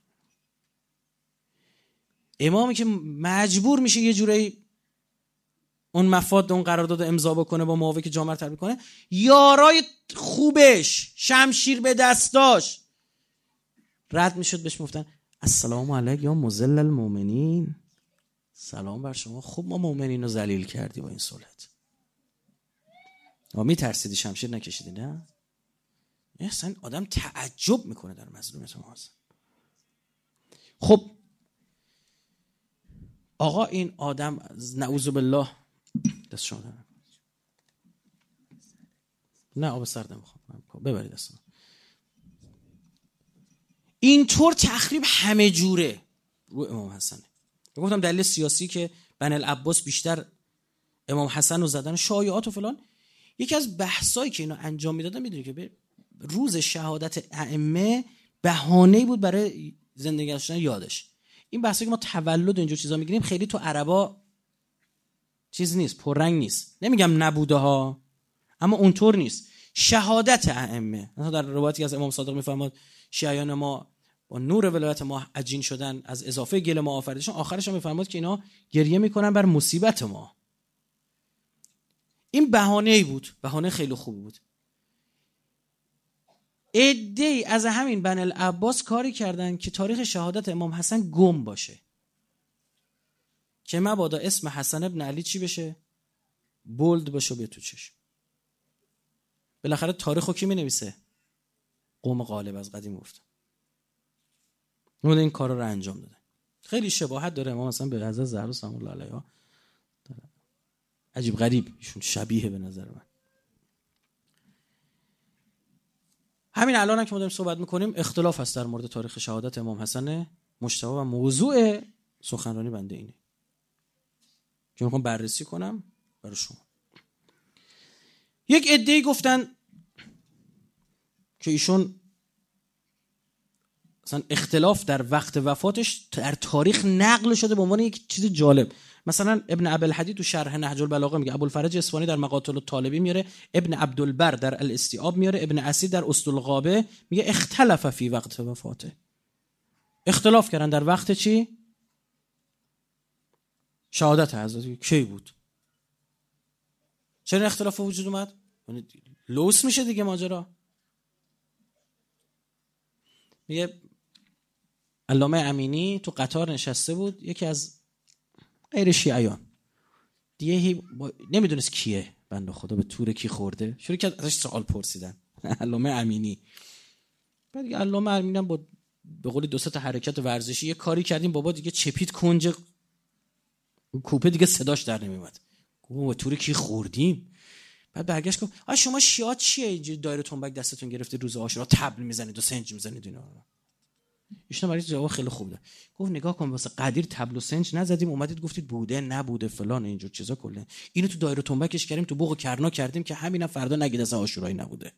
امامی که مجبور میشه یه جورایی اون مفاد اون قرارداد امضا بکنه با معاوی که جامعه تربیت کنه یارای خوبش شمشیر به دستاش. رد می‌شد بهش می‌گفتن السلام علیک یا مزل المؤمنین. سلام بر شما. خوب ما مؤمنین رو ذلیل کردی با این صلحت و میترسیدی شمشیر نکشیدی نه؟ اصلا آدم تعجب می‌کنه در مظلومیت محاسن خب آقا این آدم نعوذ بالله دست شما نه آب سرد نمی‌خوام ببرید اصلا اینطور تخریب همه جوره. رو امام حسنه گفتم دلیل سیاسی که بن العباس بیشتر امام حسن رو زدن شایعات و فلان. یکی از بحثایی که اینا انجام می‌دادن می‌دونی که روز شهادت ائمه بهانه بود برای زندگی داشتن یادش. این بحثی که ما تولد اینجور چیزا می‌گیریم خیلی تو عربا چیز نیست پررنگ نیست. نمیگم نبوده ها اما اونطور نیست. شهادت ائمه در روایتی از امام صادق میفرماد شیعیان ما با نور ولایت ما عجین شدن از اضافه گل ما آفریدشون آخرش هم میفرماد که اینا گریه می‌کنن بر مصیبت ما. این بهانه ای بود بهانه خیلی خوب بود. عده از همین بن العباس کاری کردن که تاریخ شهادت امام حسن گم باشه. که مبادا اسم حسن ابن علی چی بشه؟ بولد باشه به تو چشم بالاخره تاریخ رو کی می نویسه قوم غالب از قدیم گفتن اون این کارا رو انجام داده. خیلی شباهت داره امام مثلا به حضرت زهرا سلام الله علیها عجیب غریب. ایشون شبیه به نظر من. همین الان هم که ما داریم صحبت می‌کنیم اختلاف هست در مورد تاریخ شهادت امام حسن مجتبی و موضوع سخنرانی بنده اینه. که می‌خوام بررسی کنم برای شما. یک عده گفتن که ایشون مثلا اختلاف در وقت وفاتش در تاریخ نقل شده به عنوان یک چیز جالب. مثلا ابن ابوالحدید تو شرح نهج البلاغه میگه ابوالفرج اصفهانی در مقاتل الطالبی میاره ابن عبدالبر در الاستیاب میاره ابن اسیر در استالغابه میگه اختلف فی وقت وفاته. اختلاف کردن در وقت چی؟ شهادت حضرت کی بود؟ چرا اختلاف وجود اومد؟ یعنی لوس میشه دیگه ماجرا. میگه علامه امینی تو قطار نشسته بود یکی از غیر شیعیان. دیگه نمی‌دونست کیه بنده خدا به تور کی خورده؟ شروع کرد ازش سوال پرسیدن. علامه امینی. بعد علامه امینی با به قول دو تا حرکت ورزشی یه کاری کردیم بابا دیگه چپید کنج کوپه دیگه صداش در نمیومد گفت به تور کی خوردیم؟ بعد برگشت گفت آ شما شیعه چیه؟ دایره تنبک دستتون گرفته روز عاشورا تبل می‌زنید و سنج می‌زنید اینا. ایشون برای جواب خیلی خوب ده گفت نگاه کن واسه قدیر تبل و سنج نزدیم اومدید گفتید بوده نبوده فلان اینجور چیزا کله اینو تو دایره تنبکش کردیم تو بوق کرنا کردیم که همینم فردا نگید اصلا عاشورایی نبوده.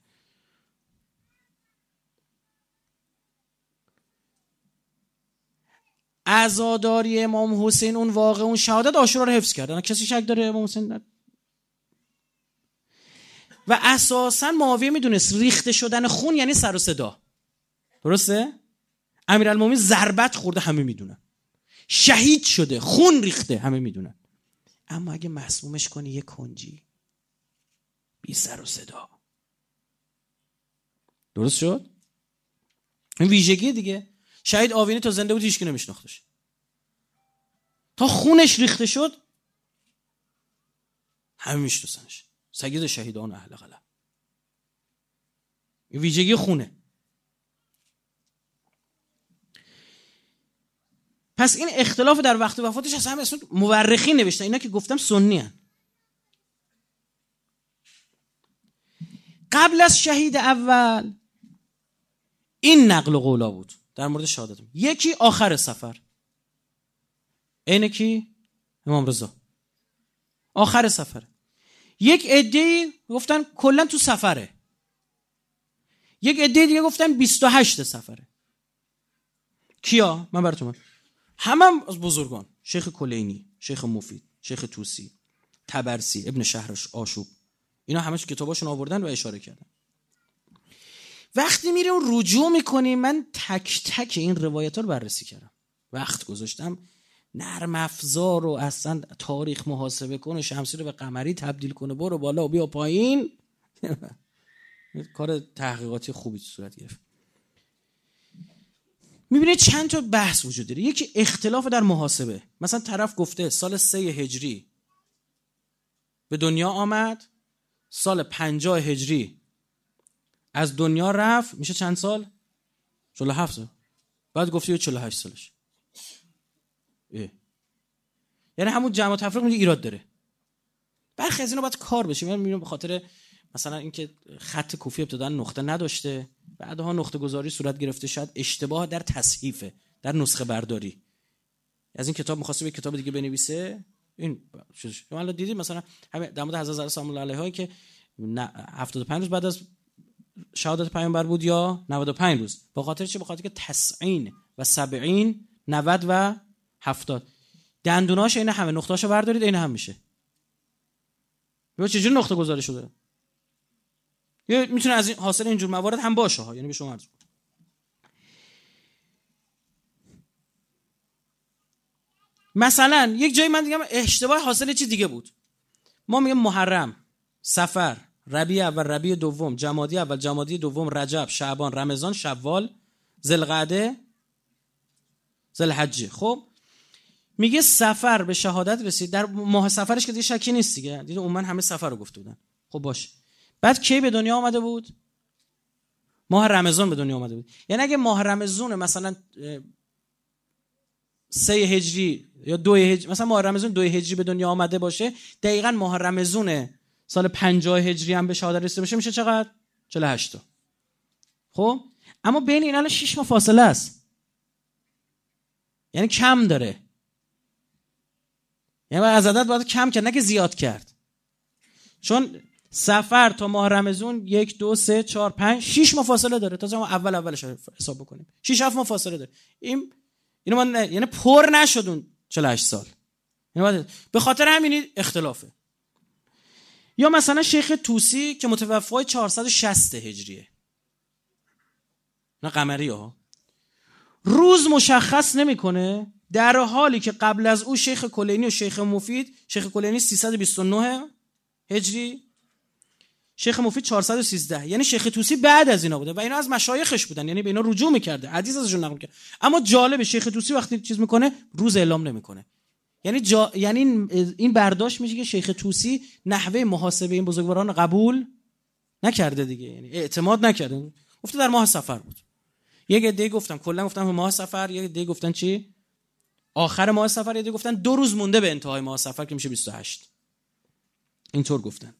عزاداری امام حسین اون واقع اون شهادت عاشورا رو حفظ کردن کسی شک داره امام حسین و اساسا معاویه می‌دونست ریخته شدن خون یعنی سر و صدا. درسته؟ امیرالمومنین ضربت خورده همه می‌دونن. شهید شده خون ریخته همه می‌دونن. اما اگه مسمومش کنی یه کنجی. بی سر و صدا. درست شد؟ این ویژگی دیگه. شهید آوینی تا زنده بود هیچکی نمیشناختش. تا خونش ریخته شد همه میشناسنش. سگید شهیدان اهل قلم این ویژگی خونه. پس این اختلاف در وقت وفاتش از همه مورخی نوشتن. اینا که گفتم سنی هن. قبل از شهید اول این نقل و قولا بود. در مورد شهادت. یکی آخر سفر. اینه کی؟ امام رضا. آخر سفر. یک عده گفتن کلا تو سفره. یک عده دیگه گفتن 28 سفره. کیا؟ من براتون همه هم از بزرگان. شیخ کلینی شیخ مفید شیخ توسی تبرسی ابن شهرش آشوب. اینا همش کتاباشون آوردن و اشاره کردن. وقتی میریم رجوع می‌کنیم من تک تک این روایت ها رو بررسی کردم. وقت گذاشتم. نرم افزار رو اصلا تاریخ محاسبه کنه شمسی رو به قمری تبدیل کنه برو بالا و بیا پایین. کار تحقیقاتی خوبی صورت گرفت. می‌بینید چند تا بحث وجود داره. یکی اختلاف در محاسبه. مثلا طرف گفته سال سه هجری به دنیا آمد سال پنجاه هجری از دنیا رفت. میشه چند سال؟ 47 سال. بعد گفتی 48 سالش. اه. یعنی همون جمع تفریق میگه ایراد داره. برخی از اینا باید کار بشه. من می‌بینم به خاطر مثلا اینکه خط کوفی ابتدا نقطه نداشته بعدها نقطه گذاری صورت گرفته شاید اشتباه در تصحیفه در نسخه برداری. از این کتاب می‌خواسته به کتاب دیگه بنویسه. این شما الان دیدید مثلا همه در مورد حضرت سلام الله علیه که 75 روز بعد از شهادت پیامبر بود یا 95 روز. به خاطر چه به خاطر که تسعین و سبعین 90 و 70 دندوناش این همه نقطه‌اشو بردارید این هم میشه. ببین چجوری نقطه گذاری شده؟ یا می‌تونه از این حاصل اینجور موارد هم باشه ها یعنی به شما عرض مثلا یک جایی من دیگه اشتباه حاصل چی دیگه بود. ما میگیم محرم سفر ربیع اول ربیع دوم جمادی اول جمادی دوم رجب شعبان رمضان شوال ذوالقعده ذوالحجه خب میگه سفر به شهادت رسید. در ماه سفرش که دیگه شکی نیست دیگه. دیگه من همه سفر رو گفته بودن. خب باشه. بعد کی به دنیا آمده بود؟ ماه رمضان به دنیا آمده بود. یعنی اگه ماه رمضان مثلا سه هجری یا دو هجری مثلا ماه رمضان دو هجری به دنیا آمده باشه دقیقا ماه رمضان سال 50 هجری هم به شهادت رسیده باشه میشه چقدر؟ 48 تا. خب؟ اما بین این الان 6 ماه فاصله است. یعنی کم داره. یعنی از عدد باید کم کرد نه که زیاد کرد. چون سفر تا ماه رمزون یک دو سه چهار پنج شیش ماه فاصله داره. تا ما اول اولش حساب بکنیم. شیش هفت ماه فاصله داره. این اینو من یعنی پر نشد اون 48 سال. یعنی به خاطر همین اختلافه. یا مثلا شیخ توسی که متوفای 460 هجریه. نه قمری ها. روز مشخص نمی‌کنه در حالی که قبل از او شیخ کلینی و شیخ مفید شیخ کلینی 329 هجری شیخ مفید 413 یعنی شیخ توسی بعد از اینا بوده و اینا از مشایخش بودن. یعنی به اینا رجوع می‌کرده. حدیث ازشون نقل کرد اما جالب شیخ توسی وقتی چیز می‌کنه روز اعلام نمی‌کنه. یعنی جا... یعنی این برداشت میشه که شیخ توسی نحوه محاسبه این بزرگواران قبول نکرده دیگه. یعنی اعتماد نکرده. گفته در ماه سفر بود. یک عده گفتم. کلا گفتم ماه سفر. یک عده گفتن چی؟ آخر ماه سفر. یه گفتن دو روز مونده به انتهای ماه سفر که میشه 28 اینطور گفتن.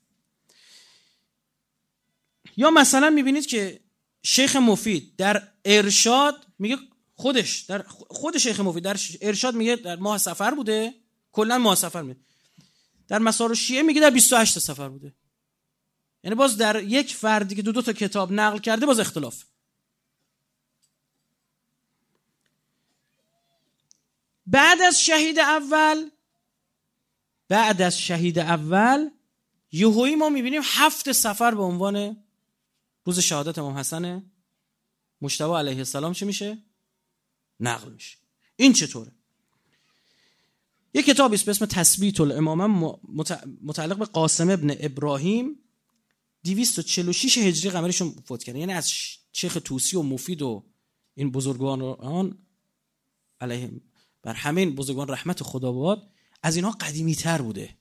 یا مثلا می‌بینید که شیخ مفید در ارشاد میگه خودش در خود شیخ مفید در ارشاد میگه در ماه سفر بوده کلا ماه سفر میگه در مسار شیعه میگه در 28 سفر بوده. یعنی باز در یک فردی که دو دو تا کتاب نقل کرده باز اختلاف. بعد از شهید اول بعد از شهید اول یهویی ما می‌بینیم هفت سفر به عنوان روز شهادت امام حسن مشتبه علیه السلام چه میشه؟ نقل میشه این چطوره؟ یه کتابی است به اسم تثبیت الامامه متعلق به قاسم ابن ابراهیم 246 هجری قمریشون فوت کرده یعنی از شیخ توسی و مفید و این بزرگان علیه بر همین بزرگان رحمت خدا باد از اینها قدیمی تر بوده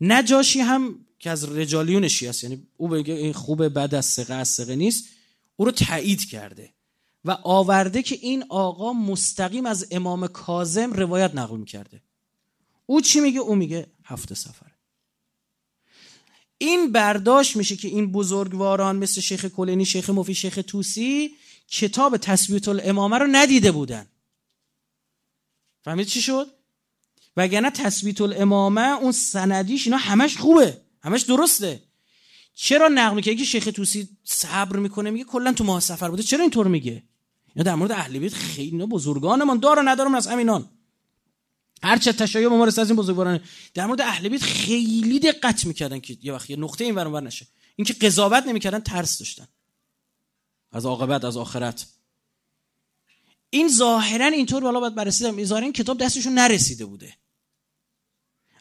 نجاشی هم که از رجالیونشی است یعنی او بگه این خوبه بعد از سقه از سقه نیست او رو تایید کرده. و آورده که این آقا مستقیم از امام کازم روایت نقل می‌کرده او چی میگه؟ او میگه هفته سفره. این برداشت میشه که این بزرگواران مثل شیخ کلینی شیخ مفی شیخ توسی کتاب تثبیت الامامه رو ندیده بودن. فهمید چی شد؟ وگرنه تثبیت الامامه اون سندیش اینا همش خوبه. همش درسته. چرا نقل که شیخ توسی صبر می‌کنه؟ میگه کلا تو ماه سفر بوده. چرا اینطور میگه؟ یا در مورد اهل بیت خیلی اینا بزرگانمان. داره ندارم از همینان هر چه تشیع ما از این بزرگواران. در مورد اهل بیت خیلی دقت می‌کردن که یه وقت نقطه این ور نشه. اینکه قضاوت نمی‌کردن ترس داشتن. از عاقبت از آخرت. این ظاهرا اینطور بالا باید بررسی ظاهرا این کتاب دستشون نرسیده بوده.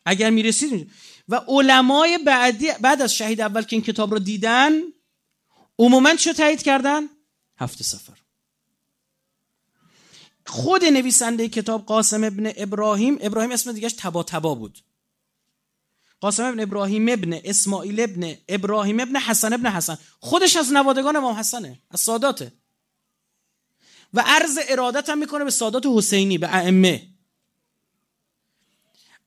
اگر می‌رسید و علمای بعدی بعد از شهید اول که این کتاب رو دیدن عموما چه تایید کردن؟ هفت سفر. خود نویسنده کتاب قاسم ابن ابراهیم ابراهیم اسم دیگهش تبا تبا بود. قاسم ابن ابراهیم ابن اسماعیل ابن ابراهیم ابن حسن ابن حسن. خودش از نوادگان امام حسنه از ساداته. و عرض ارادت هم می‌کنه به سادات حسینی به ائمه.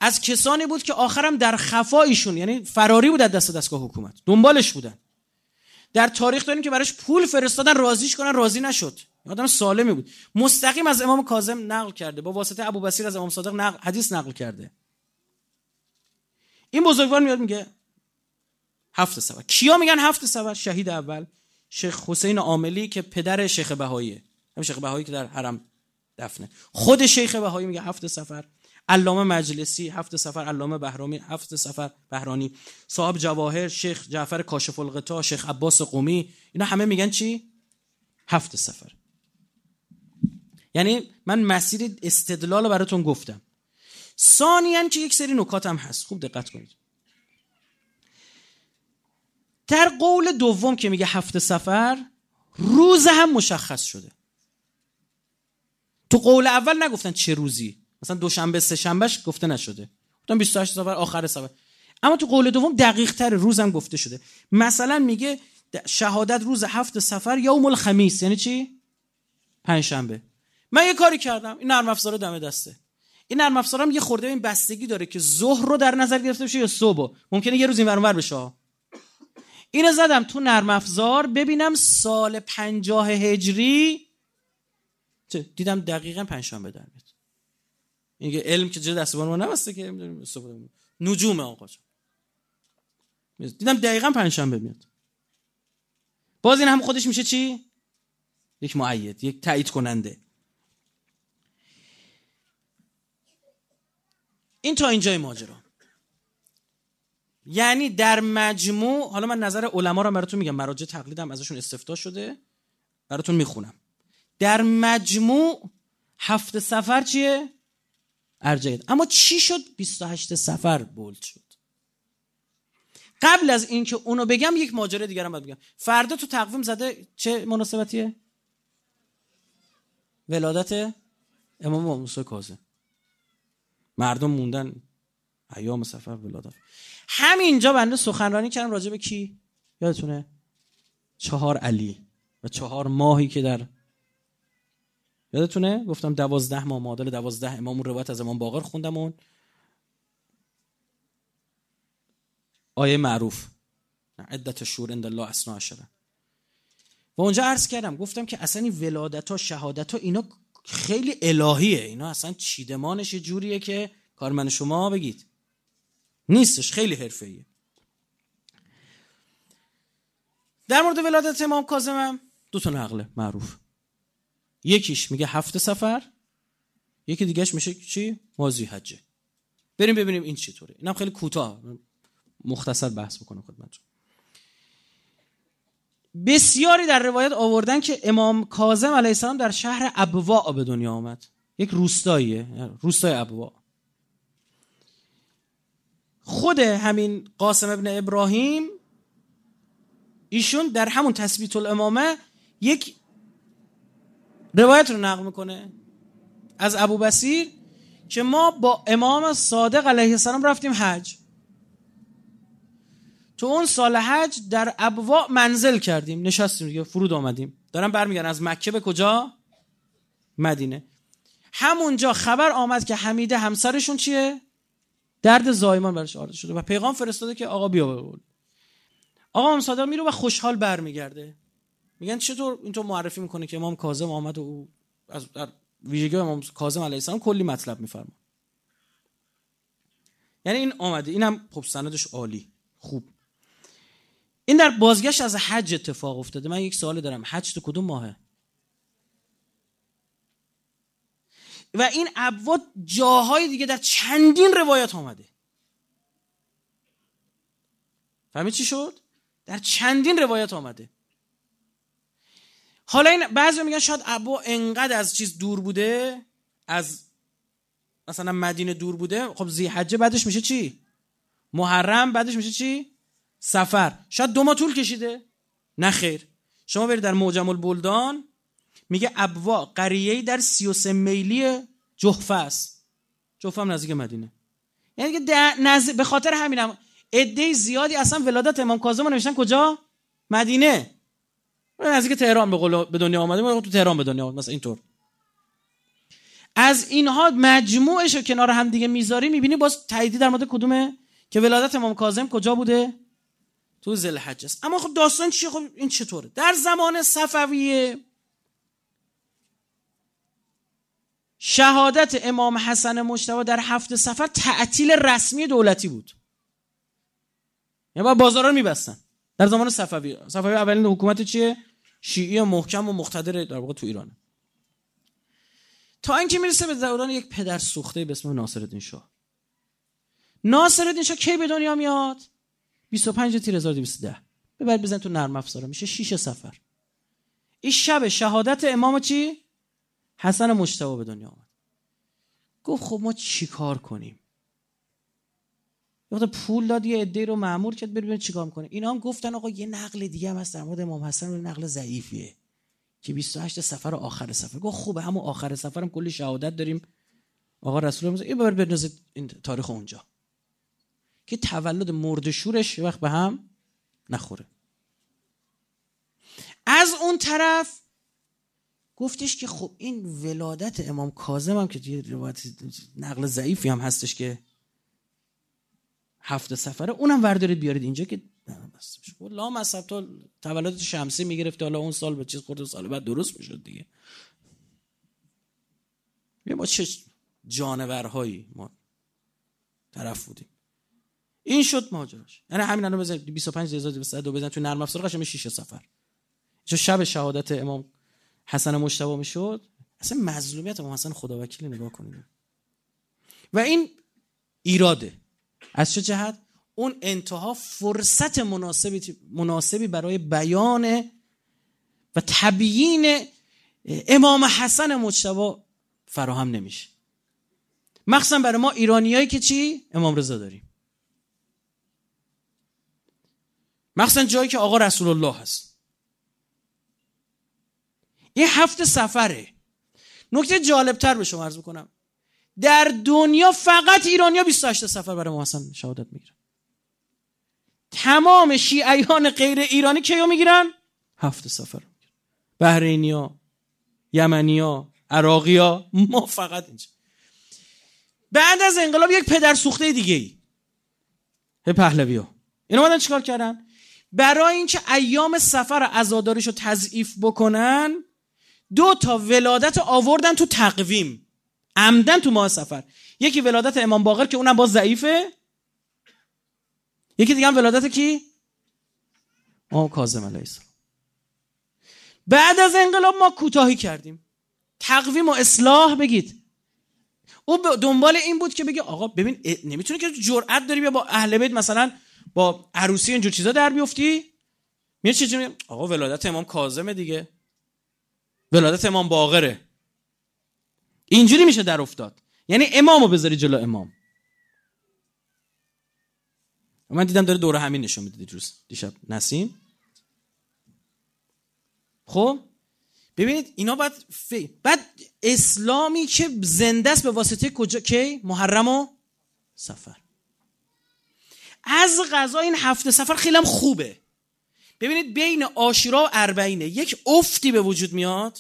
از کسانی بود که آخرم در خفایشون یعنی فراری بود از دست دستگاه حکومت. دنبالش بودن. در تاریخ داریم که براش پول فرستادن راضیش کنن راضی نشد. آدم سالمی بود. مستقیم از امام کاظم نقل کرده. با واسطه ابوبصیر از امام صادق نقل حدیث نقل کرده. این بزرگوار میاد میگه هفت سفر کیا میگن هفت سفر شهید اول شیخ حسین عاملی که پدر شیخ بهاییه. هم شیخ بهایی که در حرم دفنه. خود شیخ بهایی میگه هفت سفر علامه مجلسی هفت سفر علامه بهرامی هفت سفر بهرانی. صاحب جواهر شیخ جعفر کاشف الغطا شیخ عباس قومی اینا همه میگن چی؟ هفت سفر. یعنی من مسیر استدلال رو براتون گفتم. ثانیا که یک سری نکات هم هست. خوب دقت کنید. در قول دوم که میگه هفت سفر روز هم مشخص شده. تو قول اول نگفتن چه روزی؟ مثلا دوشنبه سه شنبهش گفته نشده. گفتن 28 سفر آخر سفر اما تو قول دوم دقیق تر روزم گفته شده. مثلا میگه شهادت روز هفت سفر یوم الخمیس. یعنی چی؟ پنجشنبه. من یه کاری کردم. این نرم افزار دم دسته. این نرم افزارم یه خورده این بستگی داره که ظهر رو در نظر گرفته بشه یا صبح. ممکنه یه روز این ور بشه. اینو زدم تو نرم افزار. ببینم سال پنجاه هجری دیدم دقیقا پنجشنبه در میاد. این علم که جد دستبان ما نبسته که نجوم آقا دیدم دقیقا پنجشنبه میاد. باز این هم خودش میشه چی؟ یک معید یک تایید کننده. این تا اینجای ماجرا. یعنی در مجموع حالا من نظر علما رو براتون میگم. مراجع تقلیدم ازشون استفتا شده. براتون می‌خونم. در مجموع هفت سفر چیه؟ ارجعیت اما چی شد؟ 28 سفر بولد شد. قبل از اینکه اونو بگم یک ماجرا دیگر هم باید بگم. فردا تو تقویم زده چه مناسبتیه؟ ولادت امام موسی کاظم. مردم موندن. ایام سفر ولادت. همینجا بنده سخنرانی کردم راجع به کی؟ یادتونه؟ چهار علی و چهار ماهی که در یادتونه؟ گفتم دوازده ماه معادل دوازده امام روایت از امام باقر خوندم اون. آیه معروف. عدت شور اند الله اسنا عشره و اونجا عرض کردم گفتم که اصلا این ولادت ها شهادت ها اینا خیلی الهیه. اینا اصلا چیدمانش جوریه که کارمن شما بگید. نیستش خیلی حرفه‌ایه. در مورد ولادت امام کاظمم دو تا نقله معروف. یکیش میگه هفت سفر یکی دیگهش میشه چی؟ مازی حجه بریم ببینیم این چطوره. اینم خیلی کوتاه. مختصر بحث بکنم خدمتتون. بسیاری در روایت آوردن که امام کاظم علیه السلام در شهر ابوا به دنیا آمد. یک روستاییه روستای ابوا. خود همین قاسم ابن ابراهیم ایشون در همون تثبیت الامامه یک روایت رو نقل می‌کنه. از ابو بسیر که ما با امام صادق علیه السلام رفتیم حج. تو اون سال حج در ابوا منزل کردیم نشستیم یا فرود آمدیم. دارم برمیگردن از مکه به کجا؟ مدینه. همونجا خبر آمد که حمیده همسرشون چیه؟ درد زایمان برش آرده شده و پیغام فرستاده که آقا بیا بقول آقا صادق میره و خوشحال برمیگرده. میگن چطور اینطور معرفی می‌کنه که امام کاظم آمد و او از در ویژگی امام کاظم علیه السلام کلی مطلب میفرما یعنی این آمده اینم خب سندش عالی خوب. این در بازگشت از حج اتفاق افتاده. من یک سوال دارم حج تو کدوم ماهه؟ و این ابواب جاهای دیگه در چندین روایت آمده. فهمید چی شد؟ در چندین روایت آمده. حالا این بعضی میگن شاید ابو انقدر از چیز دور بوده؟ از مثلا مدینه دور بوده؟ خب زیحجه بعدش میشه چی؟ محرم بعدش میشه چی؟ سفر. شاید دو ماه طول کشیده. نه خیر. شما برید در معجم البلدان میگه ابوا قریه در 33 میلی جحفه است. جحفه هم نزدیک مدینه. یعنی که نز... به خاطر همینم عده زیادی اصلا ولادت امام کاظم نوشتن کجا؟ مدینه. نزدیک تهران به قول به دنیا آمده تو تهران به دنیا آمده مثلا اینطور. از اینها مجموعش رو کنار هم دیگه می‌ذاری می‌بینی باز تاییدی در مورد کدومه؟ که ولادت امام کاظم کجا بوده؟ تو ذوالحجه است. اما خب داستان چیه؟ خب این چطوره؟ در زمان صفویه شهادت امام حسن مجتبی در هفت سفر تعطیل رسمی دولتی بود. یعنی با بازارا رو میبستن. در زمان صفوی صفوی اولین حکومت چیه؟ شیعی محکم و مقتدر در واقع تو ایران تا اینکه می‌رسه به دوران یک پدر سوخته به اسم ناصرالدین شاه. ناصرالدین شاه کی به دنیا میاد؟ 25 تیر 1210 ببر بزن تو نرم افزارا. میشه 6 سفر. این شب شهادت امام چی؟ حسن مجتبی به دنیا آمد. گفت خب ما چیکار کنیم؟ وقت پول داد یه عده رو معمور کرد ببینید چیکار می‌کنه. اینا هم گفتن آقا یه نقل دیگه هم هست در امام حسن نقل ضعیفیه که 28 سفر آخر سفر. گفت خوبه همون آخر سفرم کلی شهادت داریم. آقا رسول الله این ببر بنازید این تاریخ اونجا. که تولد مرد شورش وقت به هم نخوره. از اون طرف گفتش که خب این ولادت امام کاظم هم که یه روایت نقل ضعیفی هم هستش که هفته سفره اونم وردارید بیارید اینجا که خب لا مصب تو تولد شمسی می‌گرفته. حالا اون سال به چیز خورده سال بعد درست می‌شد دیگه. ما چه جانورهایی ما طرف بودیم. این شد ماجراش. یعنی همین الان بزنید 25 دو بزن تو نرم افزار قشنگ 6 سفر. چه شب شهادت امام حسن مجتبی می‌شد. اصلا مظلومیت امام حسن خدا وکیل نگاه کنید. و این ایراده. از چه جهت؟ اون انتها فرصت مناسبی مناسبی برای بیان و تبیین امام حسن مجتبی فراهم نمیشه. مخصوصا برای ما ایرانیایی که چی؟ امام رضا داریم. مخصوصا جایی که آقا رسول الله هست. این هفت سفره. نکته جالبتر به شما عرض می‌کنم. در دنیا فقط ایرانیا 28 سفر برای محسن شهادت می‌گیرن. تمام شیعیان غیر ایرانی کیو می‌گیرن؟ هفت سفر. بحرینیا یمنیا عراقیا ما فقط اینجا. بعد از انقلاب یک پدر سوخته دیگه ای پهلوی ها اینا مادن چیکار کردن؟ برای اینکه ایام سفر عزاداریش رو تضعیف بکنن دو تا ولادت آوردن تو تقویم. عمدن تو ماه سفر. یکی ولادت امام باقر که اونم باز ضعیفه. یکی دیگه هم ولادت کی؟ امام کاظم علیه السلام. بعد از انقلاب ما کوتاهی کردیم. تقویم و اصلاح بگید. او دنبال این بود که بگه آقا ببین نمی‌تونه که جرأت داری بیا با اهل بیت مثلا با عروسی اینجور چیزا در بیفتی؟ میاد چه آقا ولادت امام کاظم دیگه. ولادت امام باقره. اینجوری میشه در افتاد. یعنی امامو بذاری جلو امام. من دیدم داره دوره همین نشون میده روز دیشب. نسیم؟ خب؟ ببینید اینا باید فی... بعد اسلامی که زنده است به واسطه کجا کی؟ محرم و سفر. از غذا این هفته سفر خیلی هم خوبه. ببینید بین آشورا و اربعینه. یک افتی به وجود میاد.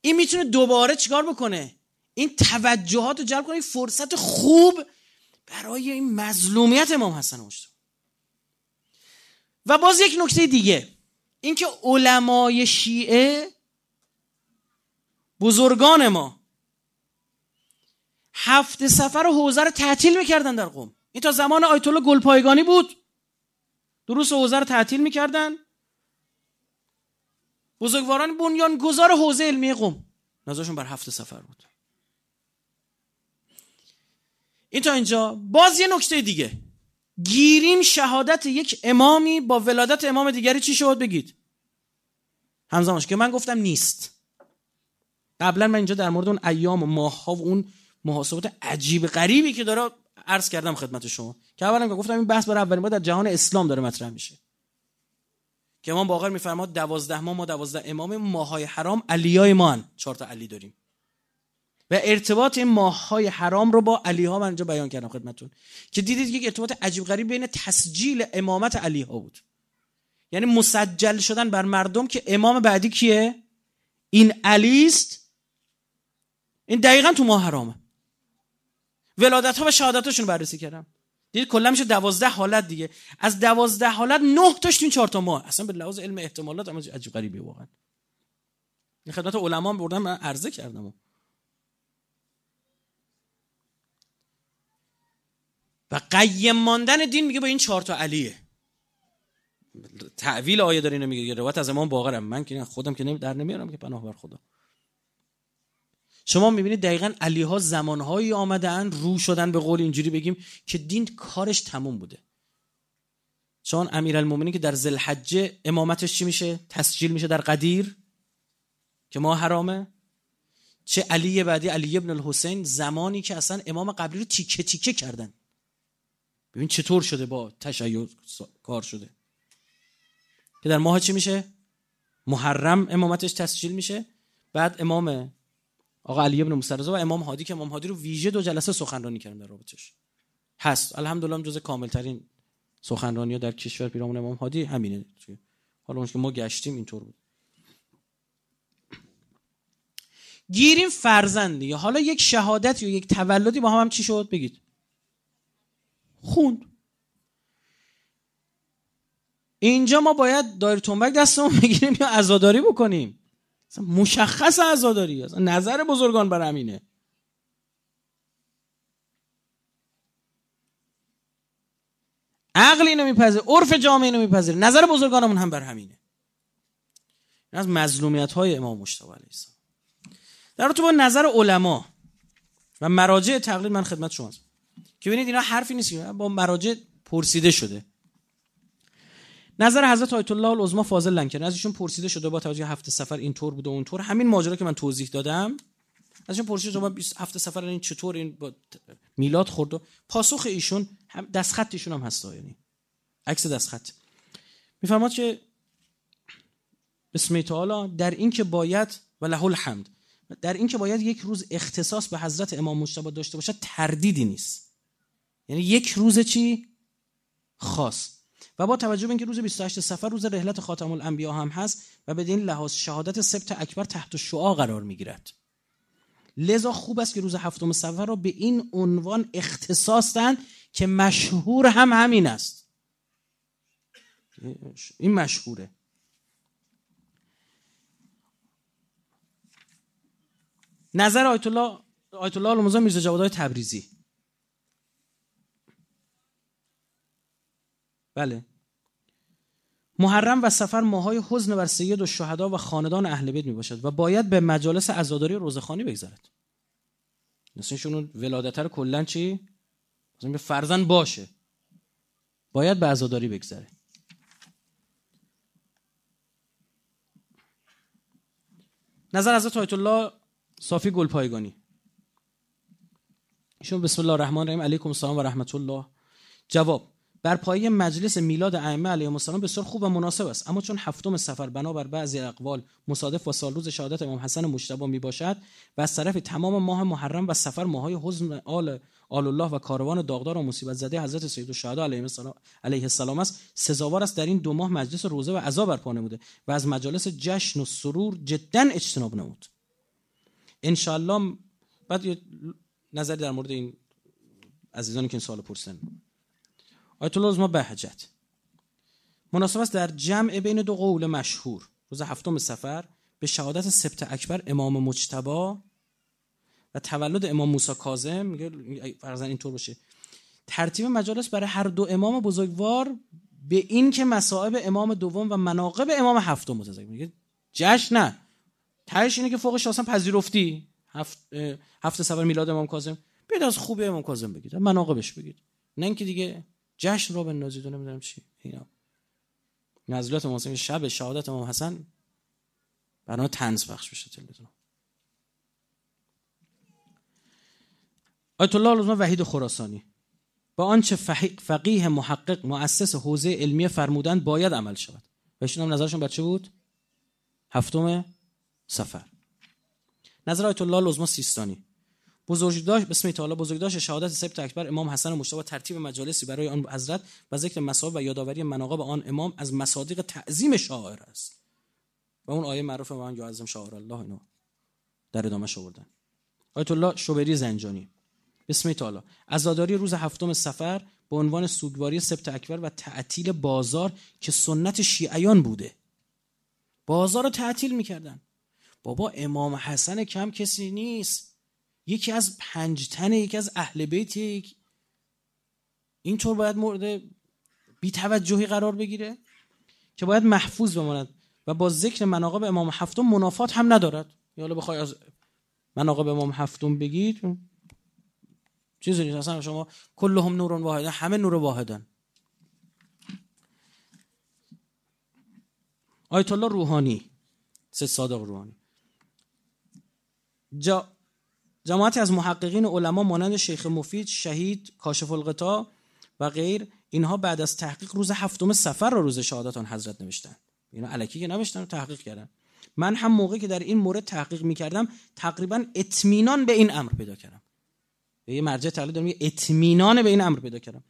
این می‌تونه دوباره چیکار بکنه؟ این توجهات رو جلب کنه این فرصت خوب برای این مظلومیت امام حسن مجتبی و باز یک نکته دیگه اینکه علمای شیعه بزرگان ما هفت سفر و حوزه رو تعطیل می‌کردن در قوم. این تا زمان آیت الله گلپایگانی بود. دروس حوزه رو تعطیل می‌کردن. بزرگواران بنیانگذار حوزه علمی قوم. نظرشون بر هفت سفر بود. این تا اینجا. باز یه نکته دیگه. گیریم شهادت یک امامی با ولادت امام دیگری چی شد بگید؟ همزمانش که من گفتم نیست. قبلا من اینجا در مورد اون ایام و ماه ها و اون محاسبات عجیب غریبی که داره عرض کردم خدمت شما. که اولا گفتم این بحث برای اولین بار در جهان اسلام داره مطرح میشه. که امام باقر میفرماد دوازده ماه ما دوازده امام ماهای حرام علیای ما هن. چهار تا علی داریم. و ارتباط این ماهای حرام رو با علی ها من اینجا بیان کردم خدمتون که دیدید یک ارتباط عجیب غریب بین تسجیل امامت علی ها بود. یعنی مسجل شدن بر مردم که امام بعدی کیه؟ این علی است. این دقیقا تو ماه حرامه. ولادت ها و شهادتاشون بررسی کردم. دید کلا میشه دوازده حالت دیگه. از دوازده حالت نه تاش تو این چهار تا ماه اصلا به لحاظ علم احتمالات اما عجیب غریبه واقعا. این خدمت علما بردم من عرضه کردم. و قیم ماندن دین میگه با این چهار تا علیه. تعویل آیه داره اینو میگه. روایت از امام باقرم. من که خودم که در نمیارم که پناه بر خدا. شما می‌بینید دقیقا علی ها زمانهایی آمدن رو شدن به قول اینجوری بگیم که دین کارش تموم بوده. چون امیرالمومنین که در زلحجه امامتش چی میشه؟ تسجیل میشه در قدیر که ما حرامه. چه علی بعدی علی ابن الحسین زمانی که اصلا امام قبلی رو تیکه تیکه کردن. ببین چطور شده با تشیع کار شده. که در ماه چی میشه؟ محرم امامتش تسجیل میشه. بعد امام آقا علی ابن موسی و امام هادی که امام هادی رو ویژه دو جلسه سخنرانی کردن در رابطش هست. الحمدلله جز کامل ترین سخنرانی در کشور پیرامون امام هادی همینه. حالا اون که ما گشتیم اینطور بود. گیریم فرزندی. حالا یک شهادت یا یک تولدی با هم, هم چی شد؟ بگید. خوند. اینجا ما باید دایر تنبک دستمون بگیریم یا عزاداری بکنیم. مشخص عزاداری است نظر بزرگان بر همینه عقل اینو میپذیر عرف جامعه اینو میپذیر. نظر بزرگانمون هم بر همینه. این از مظلومیت های امام مشتبه علیه السلام. در تو با نظر علما و مراجع تقلید من خدمت شما که ببینید اینا حرفی نیست با مراجع پرسیده شده. نظر حضرت آیت الله العظما فاضل لنکر. ازشون پرسیده شده با توجه هفته سفر اینطور بوده اونطور همین ماجرا که من توضیح دادم. ازشون پرسیده شده با هفته سفر این چطور این با میلاد خورد و پاسخ ایشون هم دست خط ایشون هم هست یعنی عکس دست خط میفرماد که بسم تعالی در این که باید و له الحمد. در این که باید یک روز اختصاص به حضرت امام مجتبی داشته باشه تردیدی نیست. یعنی یک روز چی؟ خاص. و با توجه به اینکه روز 28 سفر روز رحلت خاتم الانبیا هم هست و به این لحاظ شهادت سبت اکبر تحت شعا قرار می‌گیرد. لذا خوب است که روز هفتم سفر را به این عنوان اختصاص دهند که مشهور هم همین است. این مشهوره. نظر آیت الله آیت الله میرزا جوادهای تبریزی. بله. محرم و سفر ماهای حزن بر سید و شهدا و خاندان اهل بیت می باشد و باید به مجالس عزاداری روزخانی بگذرد نسینشون ولادت رو کلا چی؟ مثلا فرزن باشه. باید به عزاداری بگذره. نظر حضرت آیت الله صافی گلپایگانی. ایشون بسم الله الرحمن الرحیم علیکم السلام و رحمت الله. جواب بر پایه مجلس میلاد ائمه علیهم السلام بسیار خوب و مناسب است. اما چون هفتم سفر بنابر بعضی اقوال مصادف با سال روز شهادت امام حسن مجتبی می باشد و از طرف تمام ماه محرم و سفر ماهای حزن آل آل الله و کاروان داغدار و مصیبت زده حضرت سید الشهدا علیه السلام علیه السلام است. سزاوار است. در این دو ماه مجلس روزه و عزا برپا نموده و از مجالس جشن و سرور جدا اجتناب نمود. ان بعد نظری در مورد این عزیزانی که این سوال پرسن. آیت الله ما بهجت مناسب است در جمع بین دو قول مشهور. روز هفتم سفر به شهادت سبت اکبر امام مجتبا و تولد امام موسی کاظم. میگه فرضاً اینطور باشه. ترتیب مجالس برای هر دو امام بزرگوار به این که مصائب امام دوم و مناقب امام هفتم متذکر. میگه جشن نه. تهش اینه که فوقش اصلا پذیرفتی. هفت هفت سفر میلاد امام کاظم. بیاد از خوبه امام کاظم بگید. مناقبش بگید. نه اینکه دیگه جشن رو بندازید و نمی‌دونم چی. اینا. نزلات موسیقی شب شهادت امام حسن برای تنز بخش بشه تلویزیون. آیت الله لزما وحید خراسانی. با آنچه فقیه محقق مؤسس حوزه علمی فرمودن باید عمل شود. و ایشون هم نظرشون بر چه بود؟ هفتم سفر. نظر آیت الله لزما سیستانی. بزرگداشت بسم تعالی بزرگداشت شهادت سبت اکبر امام حسن مجتبی ترتیب مجالسی برای آن حضرت و ذکر مصائب و یادآوری مناقب آن امام از مصادیق تعظیم شاعر است. و اون آیه معروف من یعظم شاعر الله اینو در ادامه آوردن. آیت الله شوبری زنجانی. بسم تعالی. عزاداری روز هفتم سفر به عنوان سوگواری سبت اکبر و تعطیل بازار که سنت شیعیان بوده. بازار رو تعطیل می‌کردن. بابا امام حسن کم کسی نیست. یکی از پنج تنه یکی از اهل بیت اینطور باید مورد بیتوجهی قرار بگیره که باید محفوظ بماند و با ذکر مناقب امام هفتم منافات هم ندارد. یا حالا بخوای از مناقب امام هفتم بگید چیزی نیست. اصلا شما کلهم نور واحد همه نور واحدن. آیت الله روحانی سه صادق روحانی. جا جماعتی از محققین علما مانند شیخ مفید شهید کاشف القطا و غیر اینها بعد از تحقیق روز هفتم سفر رو روز شهادت آن حضرت نوشتن. اینا علکی که نوشتن تحقیق کردن. من هم موقعی که در این مورد تحقیق می‌کردم تقریبا اطمینان به این امر پیدا کردم. به یه مرجع تعلیل دارم اطمینان به این امر پیدا کردم.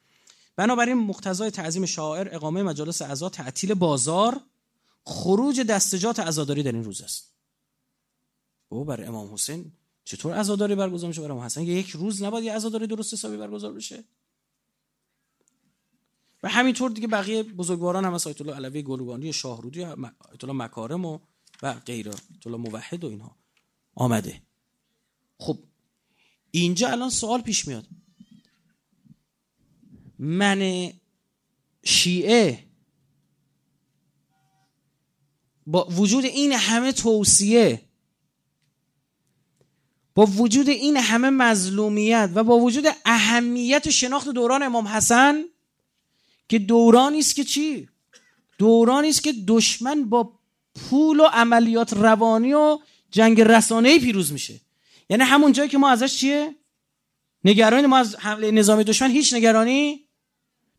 بنابراین مقتضای تعظیم شاعر اقامه مجالس اعضا تعطیل بازار خروج دستجات عزاداری در این روز است. او برای امام حسین چطور عزاداری برگزار میشه برای امام حسین یک روز نباید یه عزاداری درست حسابی برگزار بشه. و همینطور دیگه بقیه بزرگواران هم مثل آیت الله علوی گلوگانی شاهرودی آیت الله مکارم و و غیره. آیت الله موحد و اینها آمده. خب اینجا الان سوال پیش میاد. من شیعه با وجود این همه توصیه با وجود این همه مظلومیت و با وجود اهمیت شناخت دوران امام حسن که دورانی است که چی؟ دورانی است که دشمن با پول و عملیات روانی و جنگ رسانه‌ای پیروز میشه. یعنی همون جایی که ما ازش چیه؟ نگرانی ما از حمله نظامی دشمن هیچ نگرانی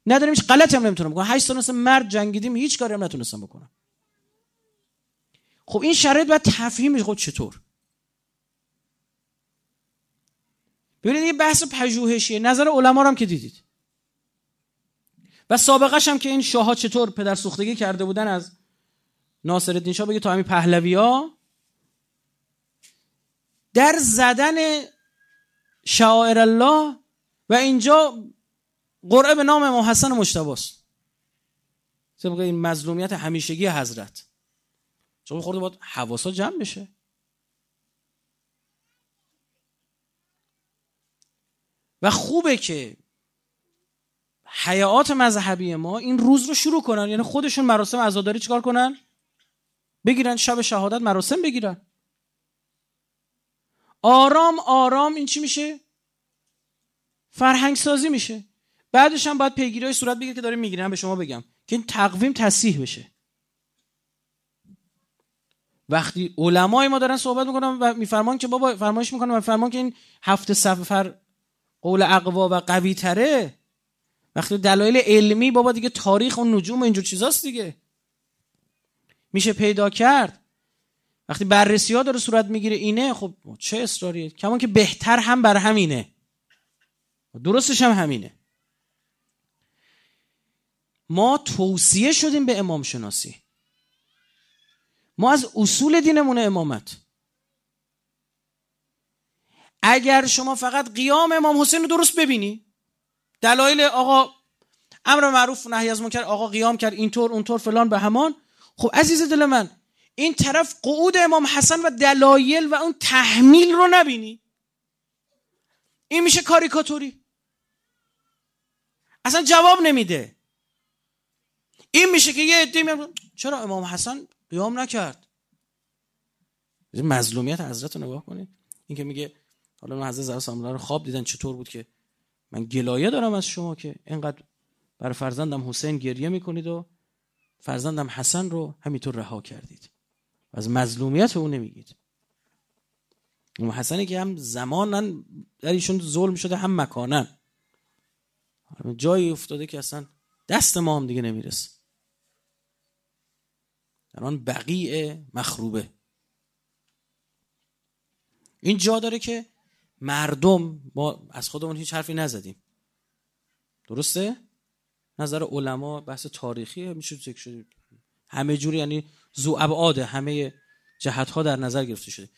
نداریم هیچ غلطی هم نمی‌تونم بکنم. هشت سال مرد جنگیدیم هیچ کاری هم نتونستم بکنم. خب این شرایط باید تفهیم خود چطور؟ ببینید یه بحث پژوهشیه. نظر علما هم که دیدید. و سابقش هم که این شاهها چطور پدر سوختگی کرده بودن از ناصر الدین شاه بگه تا همین پهلوی ها در زدن شعائر الله و اینجا قرعه به نام امام حسن مشتباست. طبق این مظلومیت همیشگی حضرت. چون خورده باید حواسا جمع بشه. و خوبه که حیات مذهبی ما این روز رو شروع کنن. یعنی خودشون مراسم عزاداری چیکار کنن؟ بگیرن شب شهادت مراسم بگیرن. آرام آرام این چی میشه؟ فرهنگ سازی میشه. بعدش هم باید پیگیری صورت بگیره که داره می‌گیرن به شما بگم که این تقویم تصحیح بشه. وقتی علمای ما دارن صحبت می‌کنن و میفرمان که بابا فرمایش می‌کنن و فرمان که این هفته سفر قول اقوا و قوی تره. وقتی دلایل علمی بابا دیگه تاریخ و نجوم و اینجور چیزاست دیگه. میشه پیدا کرد. وقتی بررسی ها داره صورت می‌گیره اینه خب چه اصراریه؟ کمان که بهتر هم بر همینه. درستش هم همینه. ما توصیه شدیم به امام شناسی ما از اصول دینمون امامت. اگر شما فقط قیام امام حسین رو درست ببینی دلایل آقا امر معروف نهی از منکر آقا قیام کرد اینطور اونطور فلان به همان. خب عزیز دل من این طرف قعود امام حسن و دلایل و اون تحمیل رو نبینی. این میشه کاریکاتوری. اصلا جواب نمیده. این میشه که یه عده چرا امام حسن قیام نکرد؟ مظلومیت حضرت رو نگاه کنید. این که میگه حالا حضرت زهرا رو خواب دیدن چطور بود که من گلایه دارم از شما که اینقدر برای فرزندم حسین گریه می‌کنید و فرزندم حسن رو همینطور رها کردید و از مظلومیت او نمیگید. اون حسنی که هم زمانا در ایشون ظلم شده هم مکانن جایی افتاده که اصلا دست ما هم دیگه نمی‌رسه. در آن بقیع مخروبه. این جا داره که مردم ما از خودمون هیچ حرفی نزدیم. درسته؟ نظر علما بحث تاریخی میشه ذکر شده. همه جوری یعنی زو ابعاد همه جهت ها در نظر گرفته شده.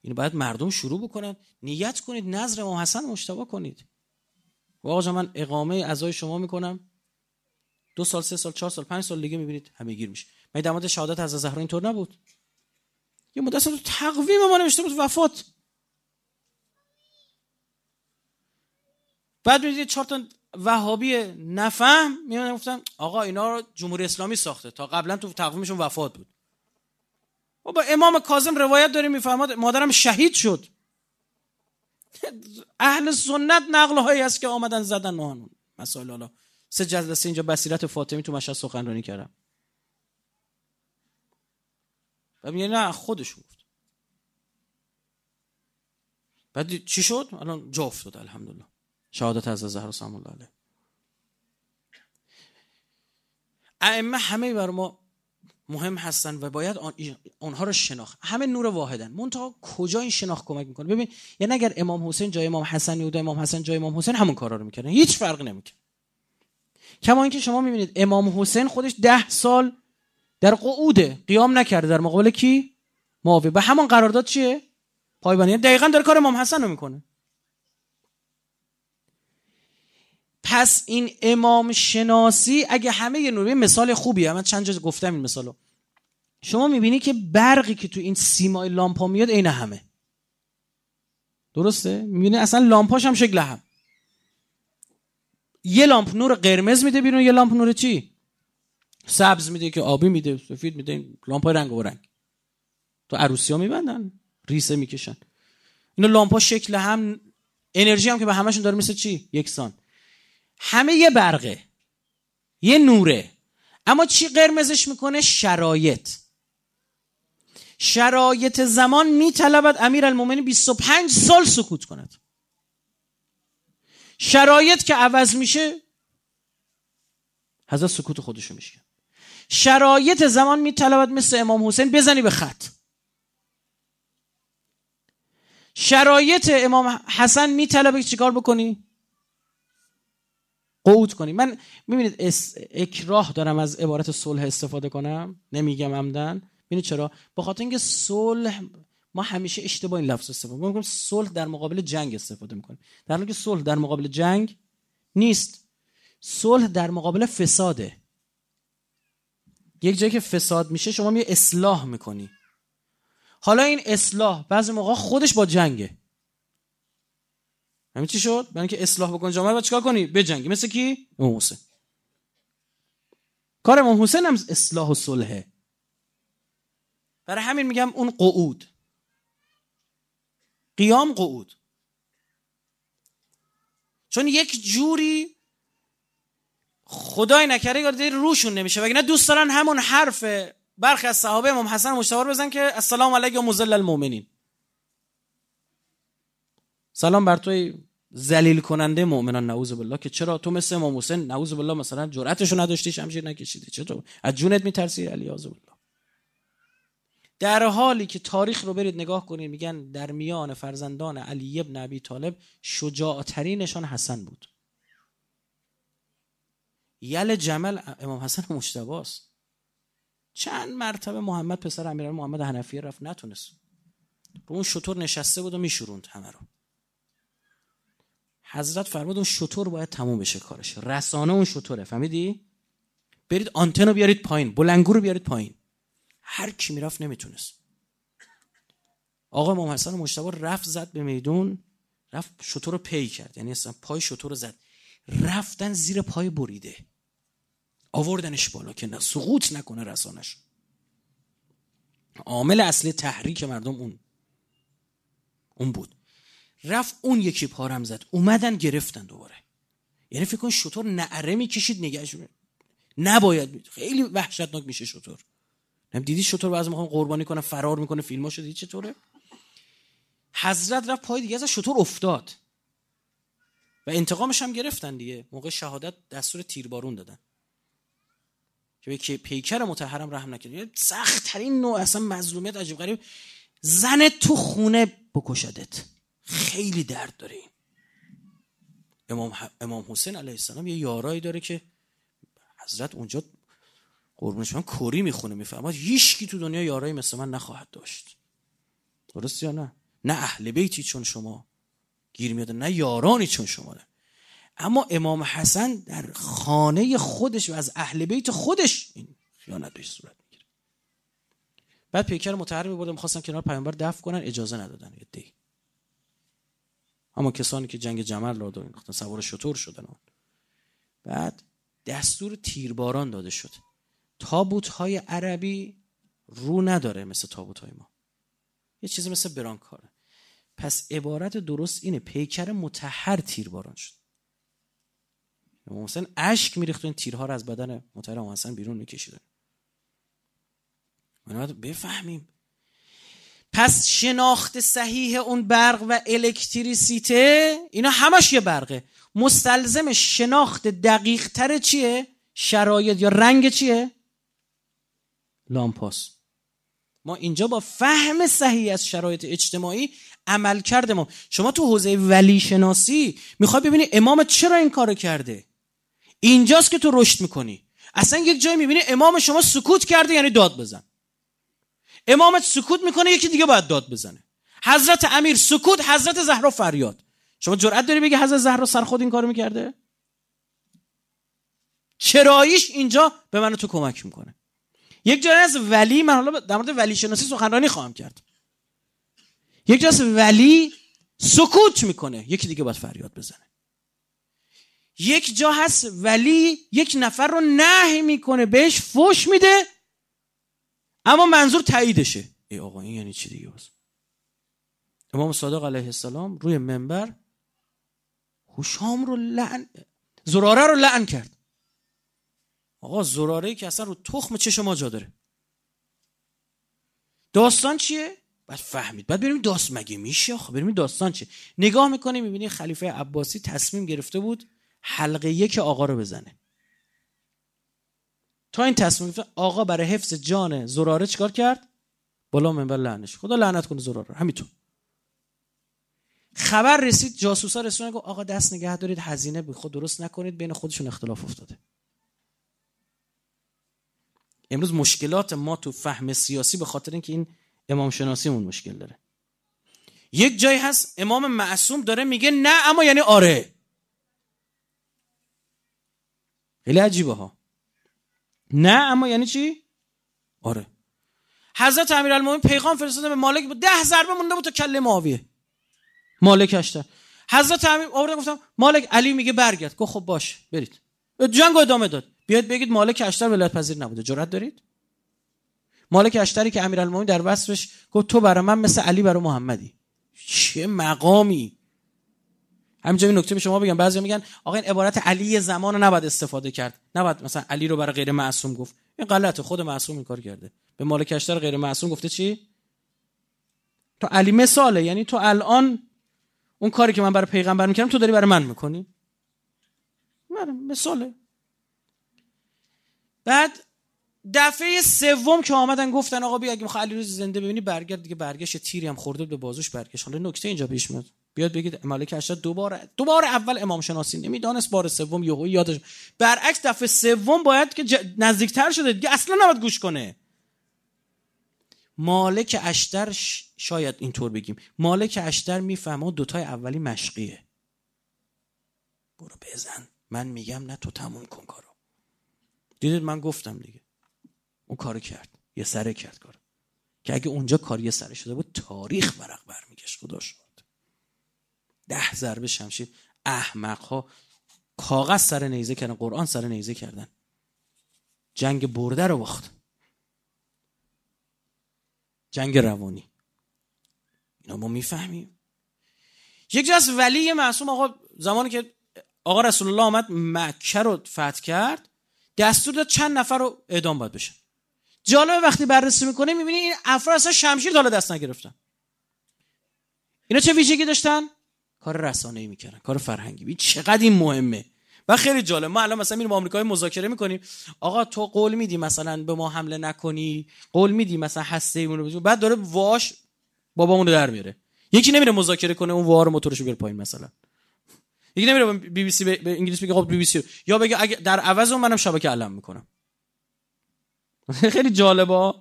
اینو باید مردم شروع بکنن. نیت کنید نظر امام حسن مشتبه کنید. و آقا من اقامه ازای شما می‌کنم. دو سال سه سال چهار سال پنج سال دیگه می‌بینید همه گیر میشه. من در مورد شهادت از زهرا اینطور نبود؟ یه مدت تو تقویم ما نوشته بود وفات. بعد می‌دید چهار تا وهابی نفهم میان گفتن آقا اینا رو جمهوری اسلامی ساخته. تا قبلا تو تقویمشون وفات بود. و با امام کاظم روایت داریم می‌فهمد مادرم شهید شد. اهل سنت نقل هایی است که آمدن زدن نهانون مسائل حالا. سه جلسه اینجا بصیرت فاطمی تو مشهد سخنرانی کردم. و میگه نه خودش گفت. بعد چی شد؟ الان جا افتاد الحمدلله. شهادت از زهرا سلام الله علیه. ائمه همه بر ما مهم هستن و باید آن اونها رو شناخت. همه نور واحدن. منتها کجا این شناخت کمک می‌کنه؟ ببین یعنی اگر امام حسین جای امام حسن بود امام حسن جای امام حسین همون کارا رو می‌کردن. هیچ فرقی نمی‌کنه کما اینکه شما می‌بینید امام حسین خودش ده سال در قعوده قیام نکرده. در مقابل کی؟ معاویه. به همون قرارداد چیه؟ پایبندی دقیقا داره کار امام حسن رو می‌کنه. پس این امام شناسی اگه همه نوری مثال خوبیه. من چند جا گفتم این مثالو. شما می‌بینی که برقی که تو این سیمای لامپا میاد عین همه. درسته؟ می‌بینی اصلا لامپاش هم شکل هم. یه لامپ نور قرمز میده بیرون یه لامپ نور چی؟ سبز میده که آبی میده سفید میده لامپای رنگ و رنگ. تو عروسی ها میبندن ریسه می‌کشن. اینا لامپا شکل هم انرژی هم که به همشون داره مثل چی؟ یکسان. همه یه برقه یه نوره. اما چی قرمزش می‌کنه؟ شرایط. شرایط زمان میطلبد امیر المومنی 25 سال سکوت کند. شرایط که عوض میشه حضرت سکوت خودشو میشه شرایط زمان میطلبد مثل امام حسین بزنی به خط. شرایط امام حسن میطلبه چیکار بکنی؟ قعود کنی. من می‌بینید اکراه دارم از عبارت صلح استفاده کنم. نمیگم عمدن. ببینید چرا؟ به خاطر اینکه صلح ما همیشه اشتباه این لفظ استفاده می‌کنیم. صلح در مقابل جنگ استفاده می‌کنیم. در حالی که صلح در مقابل جنگ نیست. صلح در مقابل فساده. یک جایی که فساد میشه شما می اصلاح می‌کنی. حالا این اصلاح بعضی موقع خودش با جنگه. همین چی شد؟ برای اینکه اصلاح بکن جامعه باید چیکار کنی؟ بجنگی. مثل کی؟ امام حسین. کار امام حسین هم اصلاح و صلحه. برای همین میگم اون قعود. قیام قعود. چون یک جوری خدای نکره یاد روشون نمیشه. وگرنه دوست دارن همون حرف برخی از صحابه امام حسن مشتبار بزن که السلام علیک یا مزل المؤمنین. سلام بر توی ذلیل کننده مؤمنان نعوذ بالله که چرا تو مثل امام حسین نعوذ بالله مثلا جرأتشو نداشتی شمشیر نکشیدی چطور از جونت میترسی علی بالله در حالی که تاریخ رو برید نگاه کنید میگن در میان فرزندان علی ابن ابی طالب شجاعترینشان حسن بود. یل جمل امام حسن مشتباست. چند مرتبه محمد پسر امیرالمومنین محمد حنفیه رفت نتونست. رو اون شطور نشسته بود و میشوروند همه رو. حضرت فرمود اون شطور باید تموم بشه کارش. رسانه اون شطوره. فهمیدی؟ برید آنتن رو بیارید پایین. بلنگو رو بیارید پایین. هر کی می‌رفت نمی‌تونست. آقا امام حسن مشتبه رفت زد به میدون رفت شطور رو پی کرد. یعنی اصلا پای شطور رو زد. رفتن زیر پای بریده. آوردنش بالا که سقوط نکنه رسانش عامل اصلی تحریک مردم اون. اون بود. رفت اون یکی پارم زد. اومدن گرفتن دوباره. یعنی فکر کن شطور نعره می‌کشید نگهش نباید خیلی وحشتناک میشه شطور. دیدی شطور بعضی می‌خوام قربانی کنه فرار می‌کنه فیلماشو دیدی چطوره؟ حضرت رفت پای دیگه از شطور افتاد. و انتقامش هم گرفتن دیگه. موقع شهادت دستور تیربارون دادن. که پیکر متحرم رحم نکرد. سخت ترین نوع اصلا مظلومیت عجیب غریب. زن تو خونه بکشدت. خیلی درد داره این. امام, امام حسین علیه السلام یه یارایی داره که حضرت اونجا قربونش من کوری می‌خونه هیچ کی تو دنیا یارایی مثل من نخواهد داشت. درست یا نه؟ نه اهل بیتی چون شما گیر میاد نه یارانی چون شما ده. اما امام حسن در خانه خودش و از اهل بیت خودش این خیانت بهش صورت می‌گیره. بعد پیکر متحرمی بودم خواستن کنار پیامبر دفع کنن اجازه ندادن دی. اما کسانی که جنگ جمل را دارن سوار شطور شدن بعد دستور تیرباران داده شد. تابوت های عربی رو نداره مثل تابوت های ما. یه چیزی مثل برانکاره. پس عبارت درست اینه پیکر متحر تیرباران شد. امام حسین اشک میریخت این تیرها رو از بدن محترم حسن بیرون میکشیدن. بفهمیم. پس شناخت صحیح اون برق و الکتریسیته؟ اینا همش یه برقه. مستلزم شناخت دقیق تر چیه؟ شرایط یا رنگ چیه؟ لامپاس. ما اینجا با فهم صحیح از شرایط اجتماعی عمل کرده ما شما تو حوزه ولی شناسی می‌خوای ببینی امام چرا این کارو کرده؟ اینجاست که تو رشد می‌کنی. اصلا یک جایی می‌بینی امام شما سکوت کرده یعنی داد بزن. امامت سکوت می‌کنه یکی دیگه باید داد بزنه. حضرت امیر سکوت حضرت زهرا فریاد. شما جرأت داری بگی حضرت زهرا سر خود این کارو می‌کرده؟ چراییش اینجا به من تو کمک می‌کنه. یک جایی از ولی من حالا در مورد ولی شناسی سخنرانی خواهم کرد. یک جایی از ولی سکوت می‌کنه. یکی دیگه باید فریاد بزنه. یک جا هست ولی یک نفر رو نه می‌کنه بهش فوش میده اما منظور تاییدشه. ای آقا این یعنی چی دیگه باز؟ امام صادق علیه السلام روی منبر خوشام رو لعن زراره رو لعن کرد. آقا زراره که اصلا رو تخم چه شما جا داره. داستان چیه؟ بعد فهمید. بعد بریم داست مگه میشه؟ آخه بریم داستان چیه. نگاه می‌کنه می‌بینی خلیفه عباسی تصمیم گرفته بود حلقه یک آقا رو بزنه. تا این تصمیم آقا برای حفظ جان زراره چیکار کرد؟ بالا منبر لعنش. خدا لعنت کنه زراره همینطور. خبر رسید جاسوسا رسونن گفت آقا دست نگه دارید هزینه به خود درست نکنید بین خودشون اختلاف افتاده. امروز مشکلات ما تو فهم سیاسی به خاطر اینکه این امام شناسیمون مشکل داره. یک جایی هست امام معصوم داره میگه نه اما یعنی آره. خیلی عجیبه ها. نه اما یعنی چی؟ آره. حضرت امیرالمومنین پیغام فرستاده به مالک بود ده ضربه مونده بود تا کله معاویه. مالک اشتر حضرت امیر آورده گفتم مالک علی میگه برگرد. گفت خب باش برید. جنگ ادامه داد. بیاید بگید مالک اشتر ولایت پذیر نبوده. جرأت دارید؟ مالک اشتری که امیرالمومنین در وصفش گفت تو برای من مثل علی برای محمدی. چه مقامی؟ همینجا این نکته به شما بگم. بعضی میگن آقا این عبارت علی زمان رو نباید استفاده کرد. نباید مثلا علی رو برای غیر معصوم گفت. این غلطه خود معصوم این کار کرده. به مالک اشتر غیر معصوم گفته چی؟ تو علی مثاله یعنی تو الان اون کاری که من برای پیغمبر می‌کردم تو داری برای من می‌کنی. بله مثاله. بعد دفعه سوم که آمدن گفتن آقا بیا اگه می‌خوای علی روز زنده ببینی برگرد دیگه برگشت تیری هم خورده به بازوش برگشت. حالا نکته اینجا پیش میاد. بیاد بگید مالک اشتر دوباره دوباره اول امام شناسی نمی‌دانست بار سوم یهو یادش برعکس دفعه سوم باید که ج... نزدیکتر شده دیگه اصلا نباید گوش کنه. مالک اشتر شاید اینطور بگیم. مالک اشتر می‌فهمه دوتای اولی مشقیه. برو بزن. من میگم نه تو تموم کن کارو. دیدید من گفتم دیگه. اون کارو کرد. یه سره کرد کارو. که اگه اونجا کار یه سره شده بود تاریخ ورق برمیگشت خدا شد ده ضربه شمشیر. احمق ها کاغذ سر نیزه کردن قرآن سر نیزه کردن. جنگ برده رو باخت. جنگ روانی. اینا ما می‌فهمیم. یک جا از ولی معصوم آقا زمانی که آقا رسول الله آمد مکه رو فتح کرد دستور داد چند نفر رو اعدام باید بشن. جالبه وقتی بررسی می‌کنه می‌بینی این افراد اصلا شمشیر دالا دست نگرفتن. اینا چه ویژگی داشتن؟ کار رسانه ای می‌کردن کار فرهنگی. این چقدر این مهمه؟ و خیلی جالب. ما الان مثلا میریم آمریکای مذاکره می‌کنیم. آقا تو قول میدی مثلا به ما حمله نکنی؟ قول میدی مثلا هسته ایمون رو بعد داره واش بابامون رو در میاره. یکی نمیره مذاکره کنه اون وار موتورشو بیاره پایین مثلا. یکی نمیره بی بی سی به انگلیس بگه خب بی بی سی یا بگه اگه در عوض اون منم شبکه علم می‌کنم. خیلی جالبه.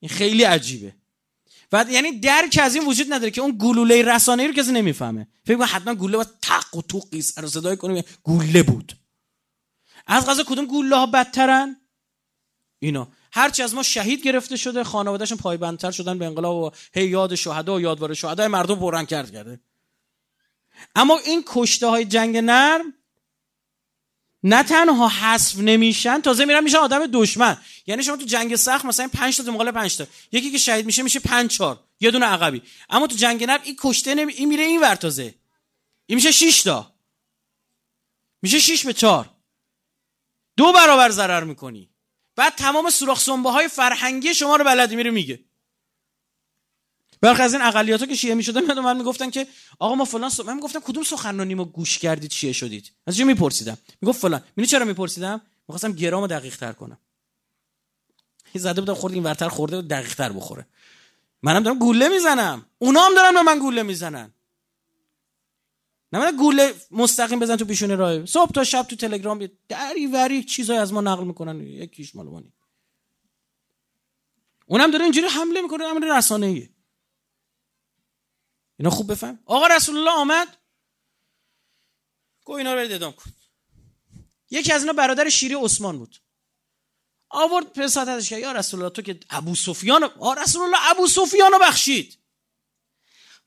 این خیلی عجیبه. و یعنی درک از این وجود نداره که اون گلوله رسانه‌ای رو کسی نمی‌فهمه. فکر کنم حتما گلوله با تق و توقی سر صدای کنه گوله بود. از غذا کدوم گوله ها بدترن؟ اینا. هرچی از ما شهید گرفته شده خانوادهشون پایبندتر شدن به انقلاب و هی یاد شهدا و یادوار شهدای مردم پررنگ کرد کرده. اما این کشته های جنگ نرم نه تنها حذف نمیشن تازه میرن میشن آدم دشمن. یعنی شما تو جنگ سخت مثلا 5 تا مقابل 5 تا. یکی که شهید میشه میشه 5 4 یه دونه عقبی. اما تو جنگ نرم این کشته نمی... این میره این ور تازه. این میشه 6 تا. میشه 6 به 4 دو برابر ضرر می‌کنی. بعد تمام سوراخ سنبه های فرهنگی شما رو بلدی میره میگه. برخی از این اقلیت ها که شیعه می‌شدن میاد من می‌گفتن که آقا ما فلان س... من می‌گفتم کدوم سخنرانی ما گوش کردید شیعه شدید؟ از چه میپرسیدم. می‌گفت فلان. می‌دونی چرا میپرسیدم؟ می‌خواستم گرام دقیق تر کنم. یه زده بودم خورد این ورتر خورده دقیق تر بخوره. منم دارم گوله می‌زنم. اونا هم دارن به من گوله می‌زنن. نه گوله مستقیم بزن تو پیشون راه. صبح تا شب تو تلگرام دری وری چیزای از ما نقل می‌کنن. یکیش مال اونم داره اینجوری حمله می‌کنه امر رسانه ایه اینا خوب بفهم؟ آقا رسول الله آمد. گو اینا رو ادام کن. یکی از اینا برادر شیری عثمان بود. آورد پسات ازش که یا رسول الله تو که ابو سفیان آ رسول الله ابو سفیان رو بخشید.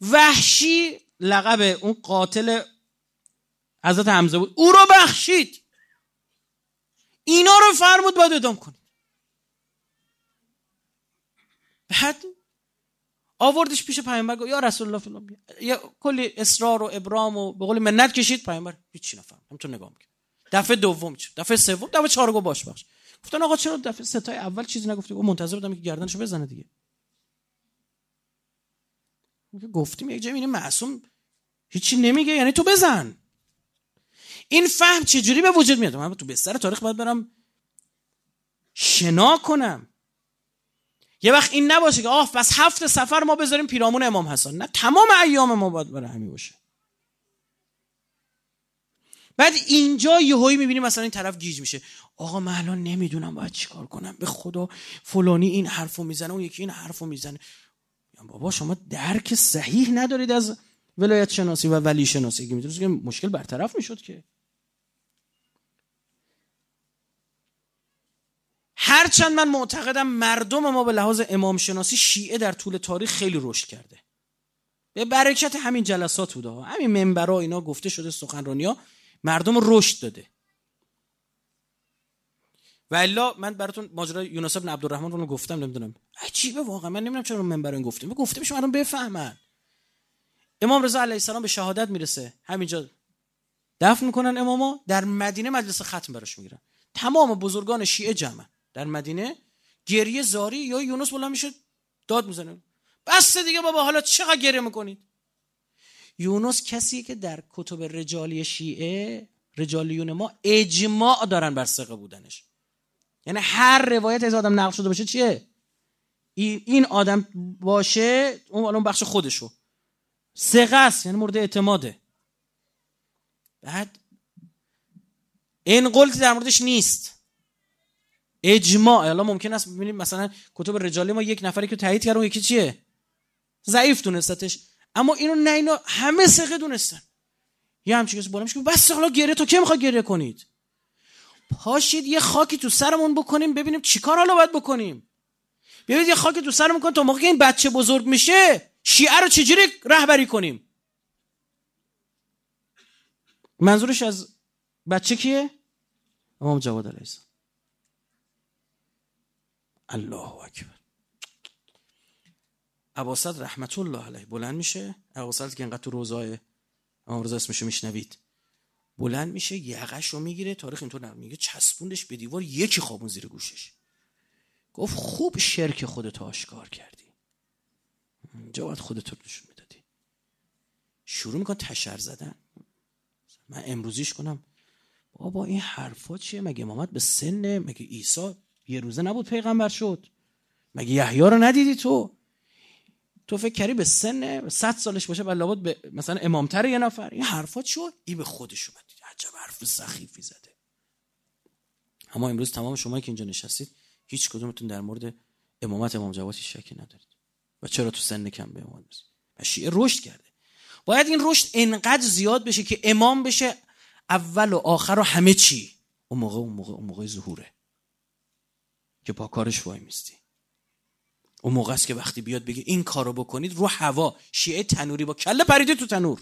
وحشی لقب اون قاتل حضرت حمزه بود. او رو بخشید. اینا رو فرمود باید ادام کنید. بعد آوردش پیش پیامبر گفت یا رسول الله فلان یا کلی اصرار و ابرام و به قول منت کشید. پیامبر هیچ نفهم. همینطور نگاه می‌کرد. دفعه دوم چه دفعه سوم؟ دفعه چهارم گفت باش باش. گفتن آقا چرا دفعه ستای اول چیزی نگفتی؟ گفت منتظر بودم که گردنشو بزنه دیگه. گفتیم یک جایی معصوم. هیچی نمیگه یعنی تو بزن. این فهم چجوری به وجود میاد؟ من تو بستر تاریخ باید برم شنا کنم. یه وقت این نباشه که آه پس هفت سفر ما بذاریم پیرامون امام حسن. نه تمام ایام ما باید برای همین باشه. بعد اینجا یهویی می‌بینی مثلا این طرف گیج میشه. آقا من الان نمی‌دونم باید چیکار کنم. به خدا فلانی این حرفو می‌زنه اون یکی این حرفو می‌زنه. بابا شما درک صحیح ندارید از ولایت شناسی و ولی شناسی که می‌تونید که مشکل برطرف می‌شد که. هرچند من معتقدم مردم ما به لحاظ امام شناسی شیعه در طول تاریخ خیلی رشد کرده. به برکت همین جلسات بوده همین منبرا اینا گفته شده سخنرانی ها مردم رشد داده. و الا من براتون ماجرای یونس بن عبدالرحمن رو گفتم نمی‌دونم. عجیبه واقعا. من نمی‌دونم چرا منبر این گفتم گفته بشه مردم بفهمن. امام رضا علیه السلام به شهادت می‌رسه. همینجا دفن می‌کنن امامو در مدینه مجلس ختم براش می‌گیرن. تمام بزرگان شیعه جمع در مدینه گریه زاری یا یونس بلند میشه داد می‌زنه. بس دیگه بابا حالا چقدر گریه می‌کنید؟ یونس کسی که در کتب رجالی شیعه رجالیون ما اجماع دارن بر ثقه بودنش. یعنی هر روایت از آدم نقل شده باشه چیه؟ این آدم باشه اون اون بخش خودشو. ثقه است یعنی مورد اعتماده. بعد این قلتی در موردش نیست. اجماع. الان ممکن است ببینیم مثلا کتب رجالی ما یک نفری که تایید کرده یکی چیه؟ ضعیف دونستش. اما اینو نه اینا همه ثقه دونستن. یه همچین کسی بالا میشه بس حالا گریه تو کی می‌خواد گریه کنید؟ پاشید یه خاکی تو سرمون بکنیم ببینیم چیکار حالا باید بکنیم. ببینید یه خاکی تو سرمون کنیم تا موقعی این بچه بزرگ میشه شیعه رو چجوری رهبری کنیم؟ منظورش از بچه کیه؟ امام جواد علیه السلام. الله اکبر. عباسد رحمت الله علیه. بلند میشه؟ عباسد که انقدر تو روزای امام رضا اسمشو میشنوید. بلند میشه یقش رو می‌گیره تاریخ اینطور میگه چسبوندش به دیوار یکی خوابون زیر گوشش. گفت خوب شرک خودتو آشکار کردی. اینجا باید خودتو نشون می‌دادی. شروع میکن تشر زدن. من امروزیش کنم. بابا این حرفا چیه؟ مگه امامت به سن مگه عیسی؟ یه روزه نبود پیغمبر شد. مگه یحیی رو ندیدی تو؟ تو فکر کردی به سن 100 سالش باشه بعد لابد به مثلا امامتر یه نفر. این حرفات شد این به خودش اومد. عجب حرف سخیفی زده. اما امروز تمام شما که اینجا نشستید هیچ کدومتون در مورد امامت امام جواد شکی ندارید. و چرا تو سن کم به امامت و شیعه رشد کرده. باید این رشد انقدر زیاد بشه که امام بشه اول و آخر و همه چی. اون موقع اون موقع اون موقع ظهوره. که با کارش وای میستی. اون موقع است که وقتی بیاد بگه این کارو بکنید رو هوا شیعه تنوری با کله پریده تو تنور.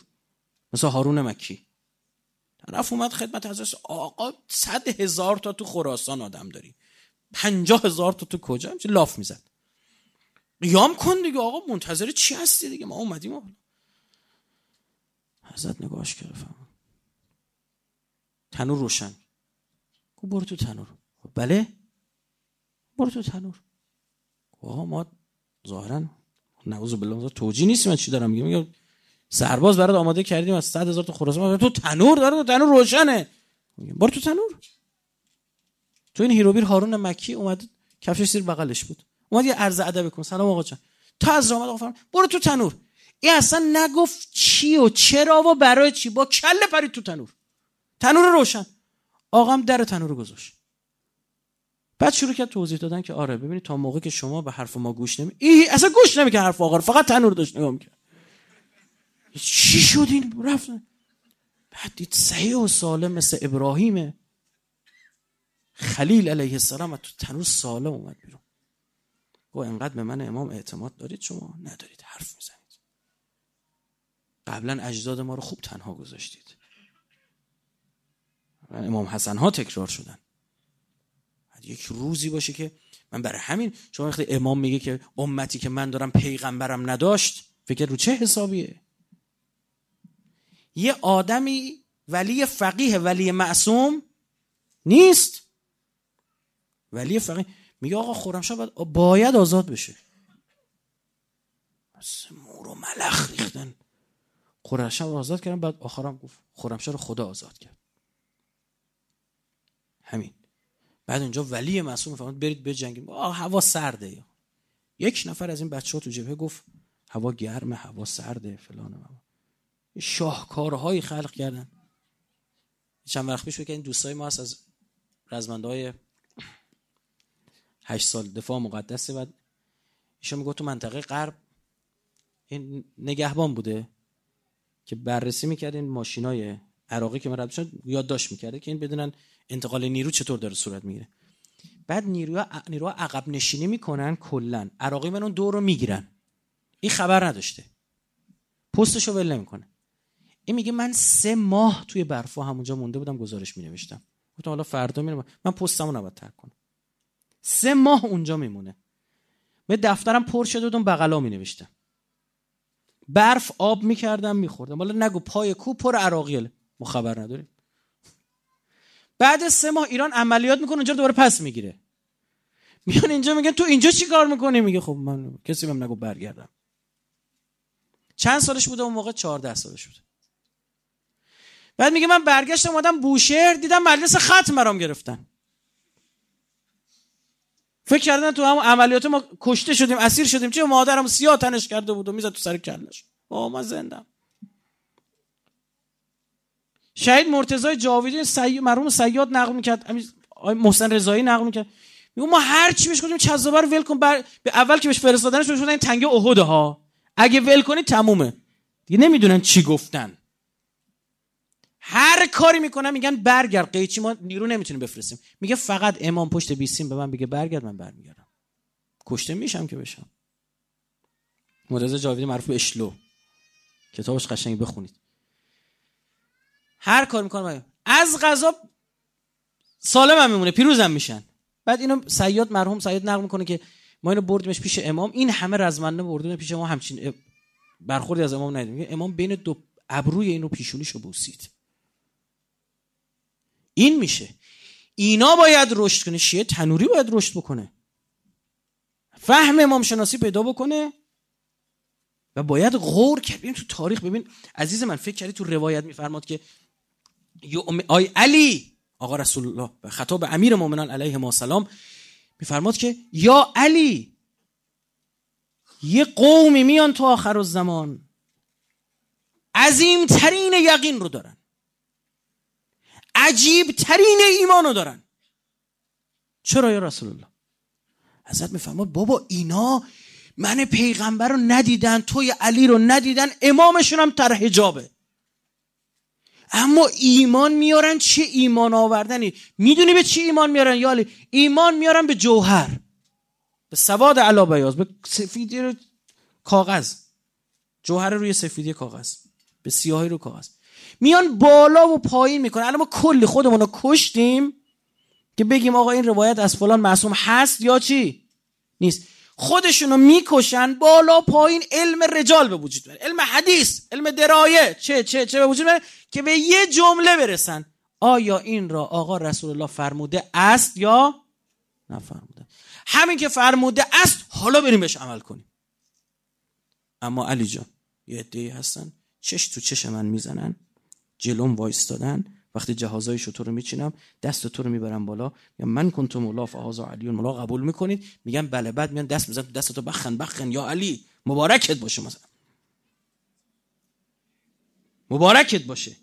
مثل هارون مکی. طرف اومد خدمت حضرت آقا صد هزار تا تو خراسان آدم داری. پنجاه هزار تا تو کجا؟ همچه لاف می‌زد. قیام کن دیگه آقا منتظر چی هستی دیگه؟ ما اومدیم حضرت نگاهش کرد تنور روشن. برو تو تنور. بله؟ برو تو تنور. آقا ما ظاهرا نعوذ بالله توجی نیست من چی دارم میگم. سرباز برات آماده کردیم از 100 هزار تا خراسان. تو تنور داره تنور روشنه. برو تو تنور. تو این هیروبیر هارون مکی اومد کفش زیر بغلش بود. اومد یه عرض ادب کن سلام آقا جان. تا از رامد آقا برو تو تنور. این اصلا نگفت چی و چرا و برای چی. با کله پرید تو تنور. تنور روشن. آقام در تنور گذاشت. بعد شروع کرد توضیح دادن که آره ببینید تا موقع که شما به حرف ما گوش نمی ای اصلا گوش نمی‌کنه حرف آقا فقط تنور داشت نگاه می‌کرد. چی شد این؟ رفت. بعد دید صحیح و سالم مثل ابراهیمه خلیل علیه السلام تو تنور سالم اومد بیرون. گو انقدر به من امام اعتماد دارید شما؟ ندارید حرف می‌زنید. قبلا اجداد ما رو خوب تنها گذاشتید. امام حسن ها تکرار شدن. یک روزی باشه که من برای همین شما وقتی امام میگه که امتی که من دارم پیغمبرم نداشت فکر رو چه حسابیه؟ یه آدمی ولی فقیه ولی معصوم نیست. ولی فقیه. میگه آقا خورمشاه باید, باید آزاد بشه. بس مور و ملخ ریختن. خورمشاه آزاد کردن بعد آخرم گفت خورمشاه رو خدا آزاد کرد. همین. بعد اونجا ولی معصوم فرمود برید بجنگید آه هوا سرده. یک نفر از این بچه ها تو جبهه گفت هوا گرمه هوا سرده فلان شاهکارهایی خلق کردن. چند وقت پیش که دوستای ما هست از رزمنده های هشت سال دفاع مقدسه. بعد ایشون میگه تو منطقه غرب این نگهبان بوده که بررسی می‌کرد این ماشینای عراقی که من رد یادداشت می‌کرده که این بدونن انتقال نیرو چطور داره صورت می‌گیره؟ بعد نیروها نیروها عقب نشینی می‌کنن کلا. عراقی من اون دور رو می‌گیرن. این خبر نداشته. پستشو ول نمی‌کنه. این میگه من سه ماه توی برفا همونجا مونده بودم گزارش مینوشتم. گفتم حالا فردا میرم. من پستمو نباید ترک کنم. سه ماه اونجا میمونه. به دفترم پر شده بودم بغلا می نوشتم برف آب می‌کردم میخوردم. حالا نگو پای کو پر عراقیه. ما خبر نداریم بعد سه ماه ایران عملیات می‌کنه اونجا دوباره پس می‌گیره. میان اینجا میگن تو اینجا چی کار می‌کنی؟ میگه خب من کسی بهم نگو برگردم. چند سالش بوده؟ اون موقع 14 سالش بوده. بعد میگه من برگشتم اومدم بوشهر دیدم مجلس ختم مرام گرفتن. فکر کردن تو هم عملیات ما کشته شدیم اسیر شدیم. چه مادرم سیاه تنش کرده بود و می‌زد تو سر کلش. آه من زندم. شهید مرتضی جاویدی سی... مرحوم سیاد نقل می‌کرد. محسن رضایی نقل می‌کرد. میگه ما هر چی بهش گفتیم چذابر ول کن بر... به اول که بهش فرستادنش بهش این تنگه احد ها اگه ول کنی تمومه. دیگه نمی‌دونن چی گفتن. هر کاری می‌کنن میگن برگرد. قیچی ما نیرو نمی‌تونیم بفرستیم. میگه فقط امام پشت بیسیم به من بگه برگرد من برمیگردم. کشته میشم که بشم. مرتضی جاویدی معروف به اشلو. کتابش قشنگ بخونید. هر کار می‌کنه از غذا سالم هم میمونه پیروز هم میشن. بعد اینو سیاد مرحوم سیاد نقل می‌کنه که ما اینو بردیمش پیش امام. این همه رزمنده بردیم پیش ما همچین برخوردی از امام ندیدیم. امام بین دو ابروی اینو پیشونیشو بوسید. این میشه. اینا باید رشد کنه. شیعه تنوری باید رشد بکنه. فهم امام شناسی پیدا بکنه و باید غور کرد. تو تاریخ ببین عزیز من فکر کردی تو روایت میفرماد که آی علی آقا رسول الله خطاب امیر مؤمنان علیه ما سلام میفرماد که یا علی یه قومی میان تو آخر الزمان عظیم ترین یقین رو دارن عجیب ترین ایمان رو دارن. چرا یا رسول الله حضرت میفرماد بابا اینا من پیغمبر رو ندیدن توی علی رو ندیدن امامشون هم تر حجابه. اما ایمان میارن چه ایمان آوردنی؟ می‌دونی به چی ایمان میارن یا علی ایمان میارن به جوهر. به سواد علا بیاز به سفیدی رو کاغذ. جوهر روی سفیدی کاغذ. به سیاهی رو کاغذ. میان بالا و پایین می‌کنن. الان ما کلی خودمون رو کشتیم که بگیم آقا این روایت از فلان معصوم هست یا چی؟ نیست. خودشونو می‌کشن بالا پایین علم رجال به وجود بیاره علم حدیث علم درایه. چه چه چه به وجود بیاره که به یه جمله برسن. آیا این را آقا رسول الله فرموده است یا نفرموده؟ همین که فرموده است حالا بریم بهش عمل کنیم. اما علی جان یه عده‌ای هستن. چش تو چش من می‌زنن جلوم وایستادن. وقتی جهازای شطور رو میچینم دست تو رو می‌برم بالا. یا من کنتم مولا فهازا علیون مولا قبول می‌کنید؟ میگن بله. بعد میان دست میزن دست تو بخن بخن. یا علی مبارکت باشه مثلا. مبارکت باشه.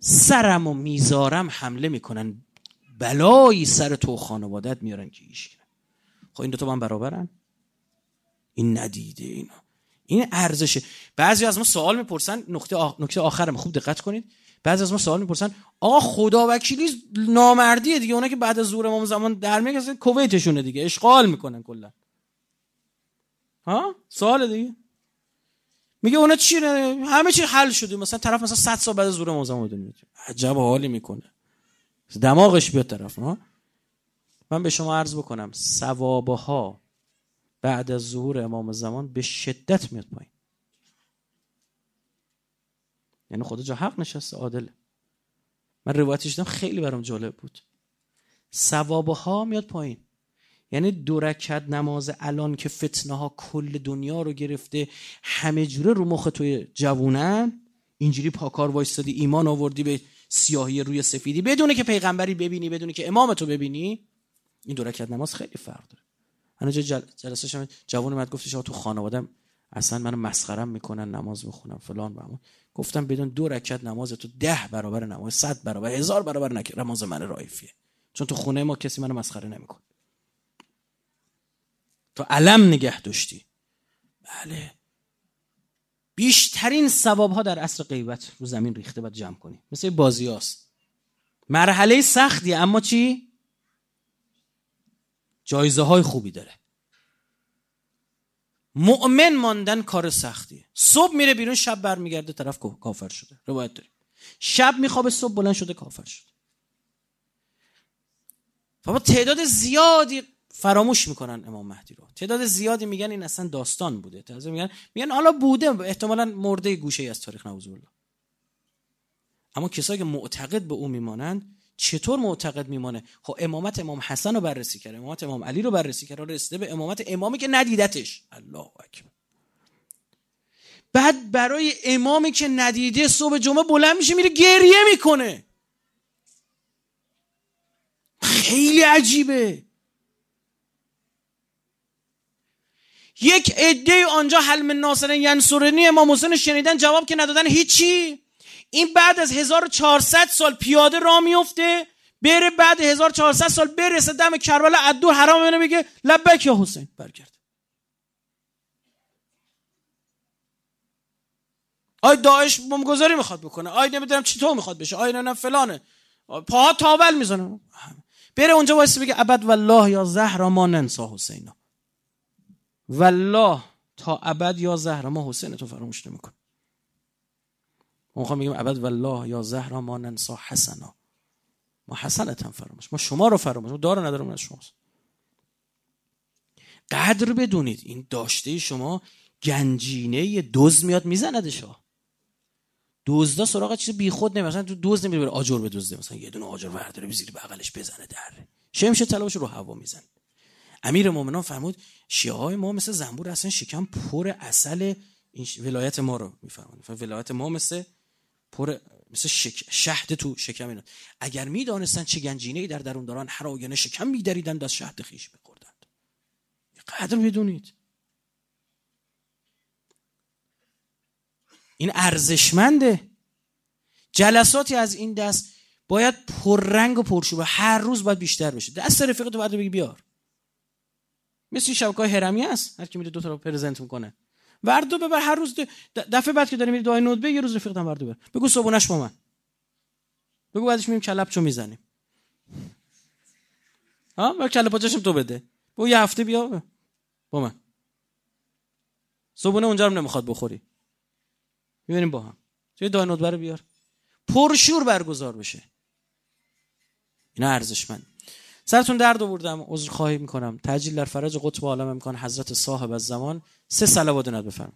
سرم و میزارم حمله می‌کنن. بلایی سر تو خانوادت میارن که ایش خب این دو تا من برابرن؟ این ندیده اینا. این ارزشه. بعضی از ما سوال می‌پرسن. نقطه آخرم. خوب دقت کنید. بعضی از ما سوال می‌پرسن آقا خدا وکیلی نامردیه دیگه اونا که بعد از زور امام زمان در میگه کویتشونه دیگه اشغال می‌کنن کلا. ها؟ سوال دیگه؟ میگه اونا چی همه چی حل شده مثلا طرف مثلا 100 سال بعد از زور امام زمان دنیا عجب حالی می‌کنه. دماغش بیاد طرف ها؟ من به شما عرض بکنم ثوابه ها بعد از ظهور امام زمان به شدت میاد پایین. یعنی خدا جا حق نشسته عادله. من روایتش دیدم خیلی برام جالب بود. ثوابه ها میاد پایین. یعنی دو رکعت نماز الان که فتنه ها کل دنیا رو گرفته همه جوره رو مخ توی جوونن اینجوری پاکار وایستادی ایمان آوردی به سیاهی روی سفیدی بدونه که پیغمبری ببینی بدونه که امامتو ببینی این دو رکعت نماز خیلی فرق داره. انا جل... جلسه شما جوان اومد گفتش تو خانوادم اصلا منو مسخرم می‌کنن نماز بخونم فلان و گفتم بدون دو رکعت نماز تو ده برابر نماز صد برابر هزار برابر نکرد نماز من رایفیه. چون تو خونه ما کسی منو مسخره نمیکن تو علم نگه داشتی. بله. بیشترین ثواب ها در عصر غیبت رو زمین ریخته باید جمع کنی. مثل بازی هاست. مرحله سختی اما چی؟ جایزه های خوبی داره. مؤمن ماندن کار سختیه صبح میره بیرون شب برمیگرده طرف کافر شده. روایت داریم. شب میخوابه صبح بلند شده کافر شده. بابا تعداد زیادی فراموش می‌کنن امام مهدی رو. تعداد زیادی میگن این اصلا داستان بوده. تعداد میگن میگن حالا بوده احتمالا مرده گوشه از تاریخ نوزو الله اما کسایی که معتقد به او میمانند چطور معتقد میمانه؟ خب امامت امام حسن رو بررسی کرد. امامت امام علی رو بررسی کرد. رسیده به امامت امامی که ندیدتش. الله اکبر. بعد برای امامی که ندیده صبح جمعه بلند میشه میره گریه می‌کنه. خیلی عجیبه. یک عده آنجا حلم ناصر ینصرنی امام حسین شنیدن جواب که ندادن هیچی. این بعد از 1400 سال پیاده را میفته بره بعد 1400 سال برسه دم کربلا ادو حرام اینو میگه لبک یا حسین برگرد. آی داعش بمبگذاری می‌خواد بکنه آی نمی‌دونم چطور می‌خواد بشه آی نه فلانه. پاها تاول می‌زنه. بره اونجا واسه بگه ابد والله یا زهرا ما ننسا حسینا. والله تا ابد یا زهرا ما حسین تو فراموش نمیکن ما می‌خوام بگیم ابد والله یا زهرا ما ننسا حسنا. ما حسنت هم فراموش. ما شما رو فراموش. ما داره ندارم از شماست. قدر بدونید این داشته شما گنجینه دوز میاد میزندش ها دزدا سراغ چیز بیخود نمیره مثلا تو دوز نمیره بره آجر به دزده. مثلا یه دونه آجر ورداره زیر بغلش بزنه در. شمش طلبش رو هوا می‌زنه امیر مومنان فرمود شیعه های ما مثل زنبور اصلا شکم پر اصل این ولایت ما رو میفرمایند. ولایت ما مثل پر مثل شک... شهد تو شکم اینا. اگر می‌دانستن چه گنجینه در درون دارن هر آینه شکم میدریدند از شهد خیش بخوردند قدر بدونید این ارزشمنده. جلساتی از این دست باید پررنگ و پرشوبه هر روز باید بیشتر بشه. دست رفیقتو باید بگی بیار. مثل شبکه هرمی هست. هر کی میره دو تا رو پرزنت می‌کنه. وردو ببر هر روز دفعه بعد که داری میری دعای ندبه یه روز رفیقتم وردو ببر. بگو صبونش با من. بگو بعدش میریم کلپچو می‌زنیم. ها؟ با کله پاچشم تو بده. بگو یه هفته بیا. با من. صبونه اونجا رو نمی‌خواد بخوری. می‌بینیم با هم. توی دعای ندبه رو بیار. پرشور برگزار بشه. اینا ارزشمند. سرتون درد آوردم عذر خواهی می‌کنم تجلیل در فرج قطب عالم امکان حضرت صاحب از زمان سه صلوات نت بفرم.